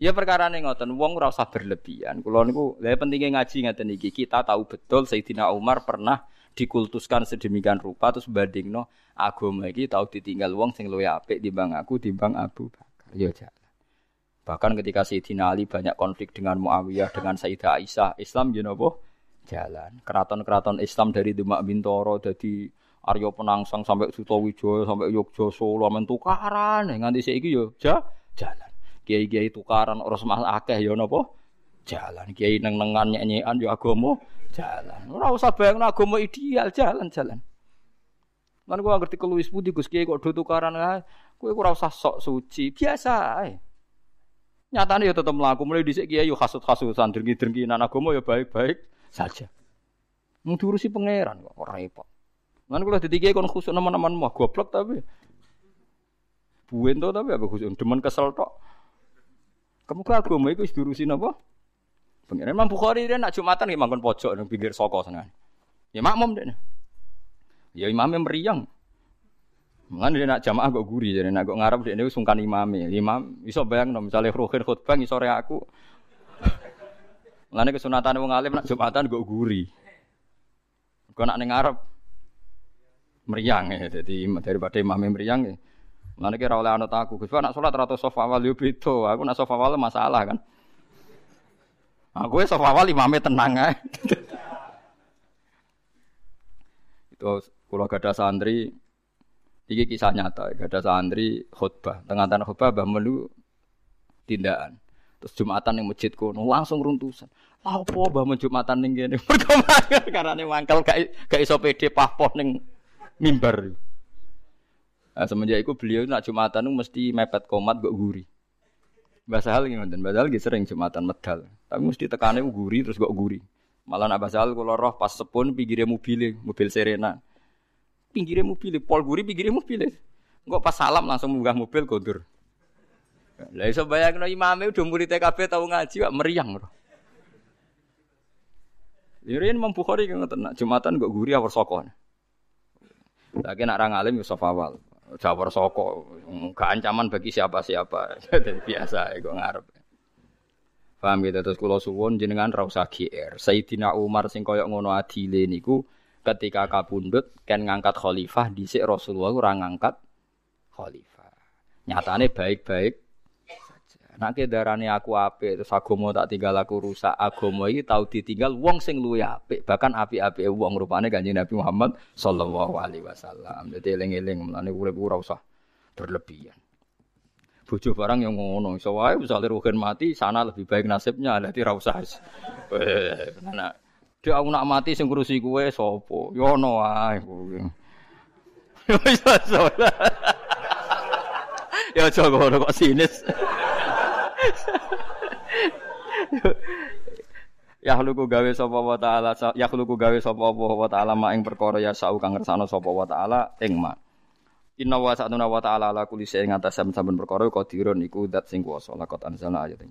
Ya perkara nih ngoten, wong ora berlebihan. Kulo niku, lha pentingnya ngaji ngaten iki. Kita tahu betul Sayyidina Umar pernah dikultuskan sedemikian rupa terus bandingno agama iki tahu ditinggal wong sing luwih apik timbang aku timbang Abu Bakar. Ya Bahkan ketika Sayyidina Ali banyak konflik dengan Muawiyah, dengan Sayyidah Aisyah, Islam you know, jalan. Keraton-keraton Islam dari Demak Bintoro, dari Aryo Penangsang sampai Sutowijoyo, sampai Yogyo Solo, amen tukaran. Nganti saiki yo ja, jalan. Kiai-kiai tukaran orang semah akeh yo napa? Jalan. Kiai neng-nengan nyanyian yo agama jalan. Ora usah bayangno agama ideal, jalan-jalan. Lan gua ngerti keluwis putih Gus Kiai kok do tukaran ae. Kowe ora usah sok suci, biasa ae. Nyatanya ya tetap melaku. Mulai dhisik kiai yo hasut-hasutan, drengki-drengkinan agama ya baik-baik saja. Ngurusi pangeran kok ora repot. Lan kula dadi kon khusuk teman-teman mah goblok tapi buin to tapi apa khusuk demen kesel tok. Kamu ke agama iku wis diurusi napa? Pangeran Imam Bukhari dia nak Jumatan nggih mangkon pojok nang pinggir soko sana. Ya makmum deh. Ya imamnya meriang. Mengan dia nak jamaah kok guri, jadi nak kok ngarep dia ini sungkan imami. Imam iso bayang misalnya ruhin khutbah sore aku. Mengenai kesunatan wong alim nak jumatan kok guri. Kau nak ngarep meriang ya, jadi daripada imam meriang ya. Mengenai kira oleh anak aku, Gus nak sholat rata sofa awal yo beda. Aku nak sofa awal masalah kan. Aku ya sofa awal imamnya tenang aja. Itu kalau gak ada santri, Iki kisah nyata, gak ada santri khutbah. Tengah-tengah khutbah bah melu tindakan. Terus Jumatan yang masjid kono langsung runtusan. Apa bah Jumatan ning kene? karena nih mangkel gak gak iso pede pahpoh ning mimbar. Nah, semenjak itu beliau nak Jumatan itu mesti mepet komat gak guri. Bahasa hal ngoten, bahasa hal sering Jumatan medal. Tapi mesti tekannya guri terus gak guri. Malah nak bahasa hal kalau roh pas sepun pinggirnya mobil, mobil Serena pinggirnya mobil, pol guri pinggirnya mobil. Enggak pas salam langsung munggah mobil kondur. Lah iso bayangno imame udah murid TKB tau ngaji kok meriang. Irin Imam Bukhari kan ngoten nak Jumatan kok guri awar soko. Lagi nak orang alim Yusuf awal. Jawar soko, gak ancaman bagi siapa-siapa. Jadi biasa kok ngarep. Paham gitu terus kula suwun jenengan ra GR. Sayyidina Umar sing koyok ngono adile niku ketika kabundut kan ngangkat khalifah dhisik Rasulullah ora ngangkat khalifah. Nyatane baik-baik Nek darane aku apik terus agama tak tinggal aku rusak, agama iki tau ditinggal wong sing luwih apik, bahkan apik-apike wong rupane Kanjeng Nabi Muhammad sallallahu alaihi wasallam. Dadi eling-eling mulane urip ora usah berlebihan. Bojo barang yang ngono, iso wae misale rugen mati, sana lebih baik nasibnya, dadi ra usah. Nah, Dek aku nak mati sing ngurusi kowe sapa? Ya ono wae kowe. Ya wis Ya aja kok sinis. Ya khluku gawe sapa wa taala ya khluku gawe sapa wa taala ma ing perkara ya sau kang ngersano sapa wa taala ing ma. Inna wa sa'atuna wa ta'ala ala kulli syai'in ngatas saben-saben perkara qadirun iku zat sing kuwasa lakot anzalna ayat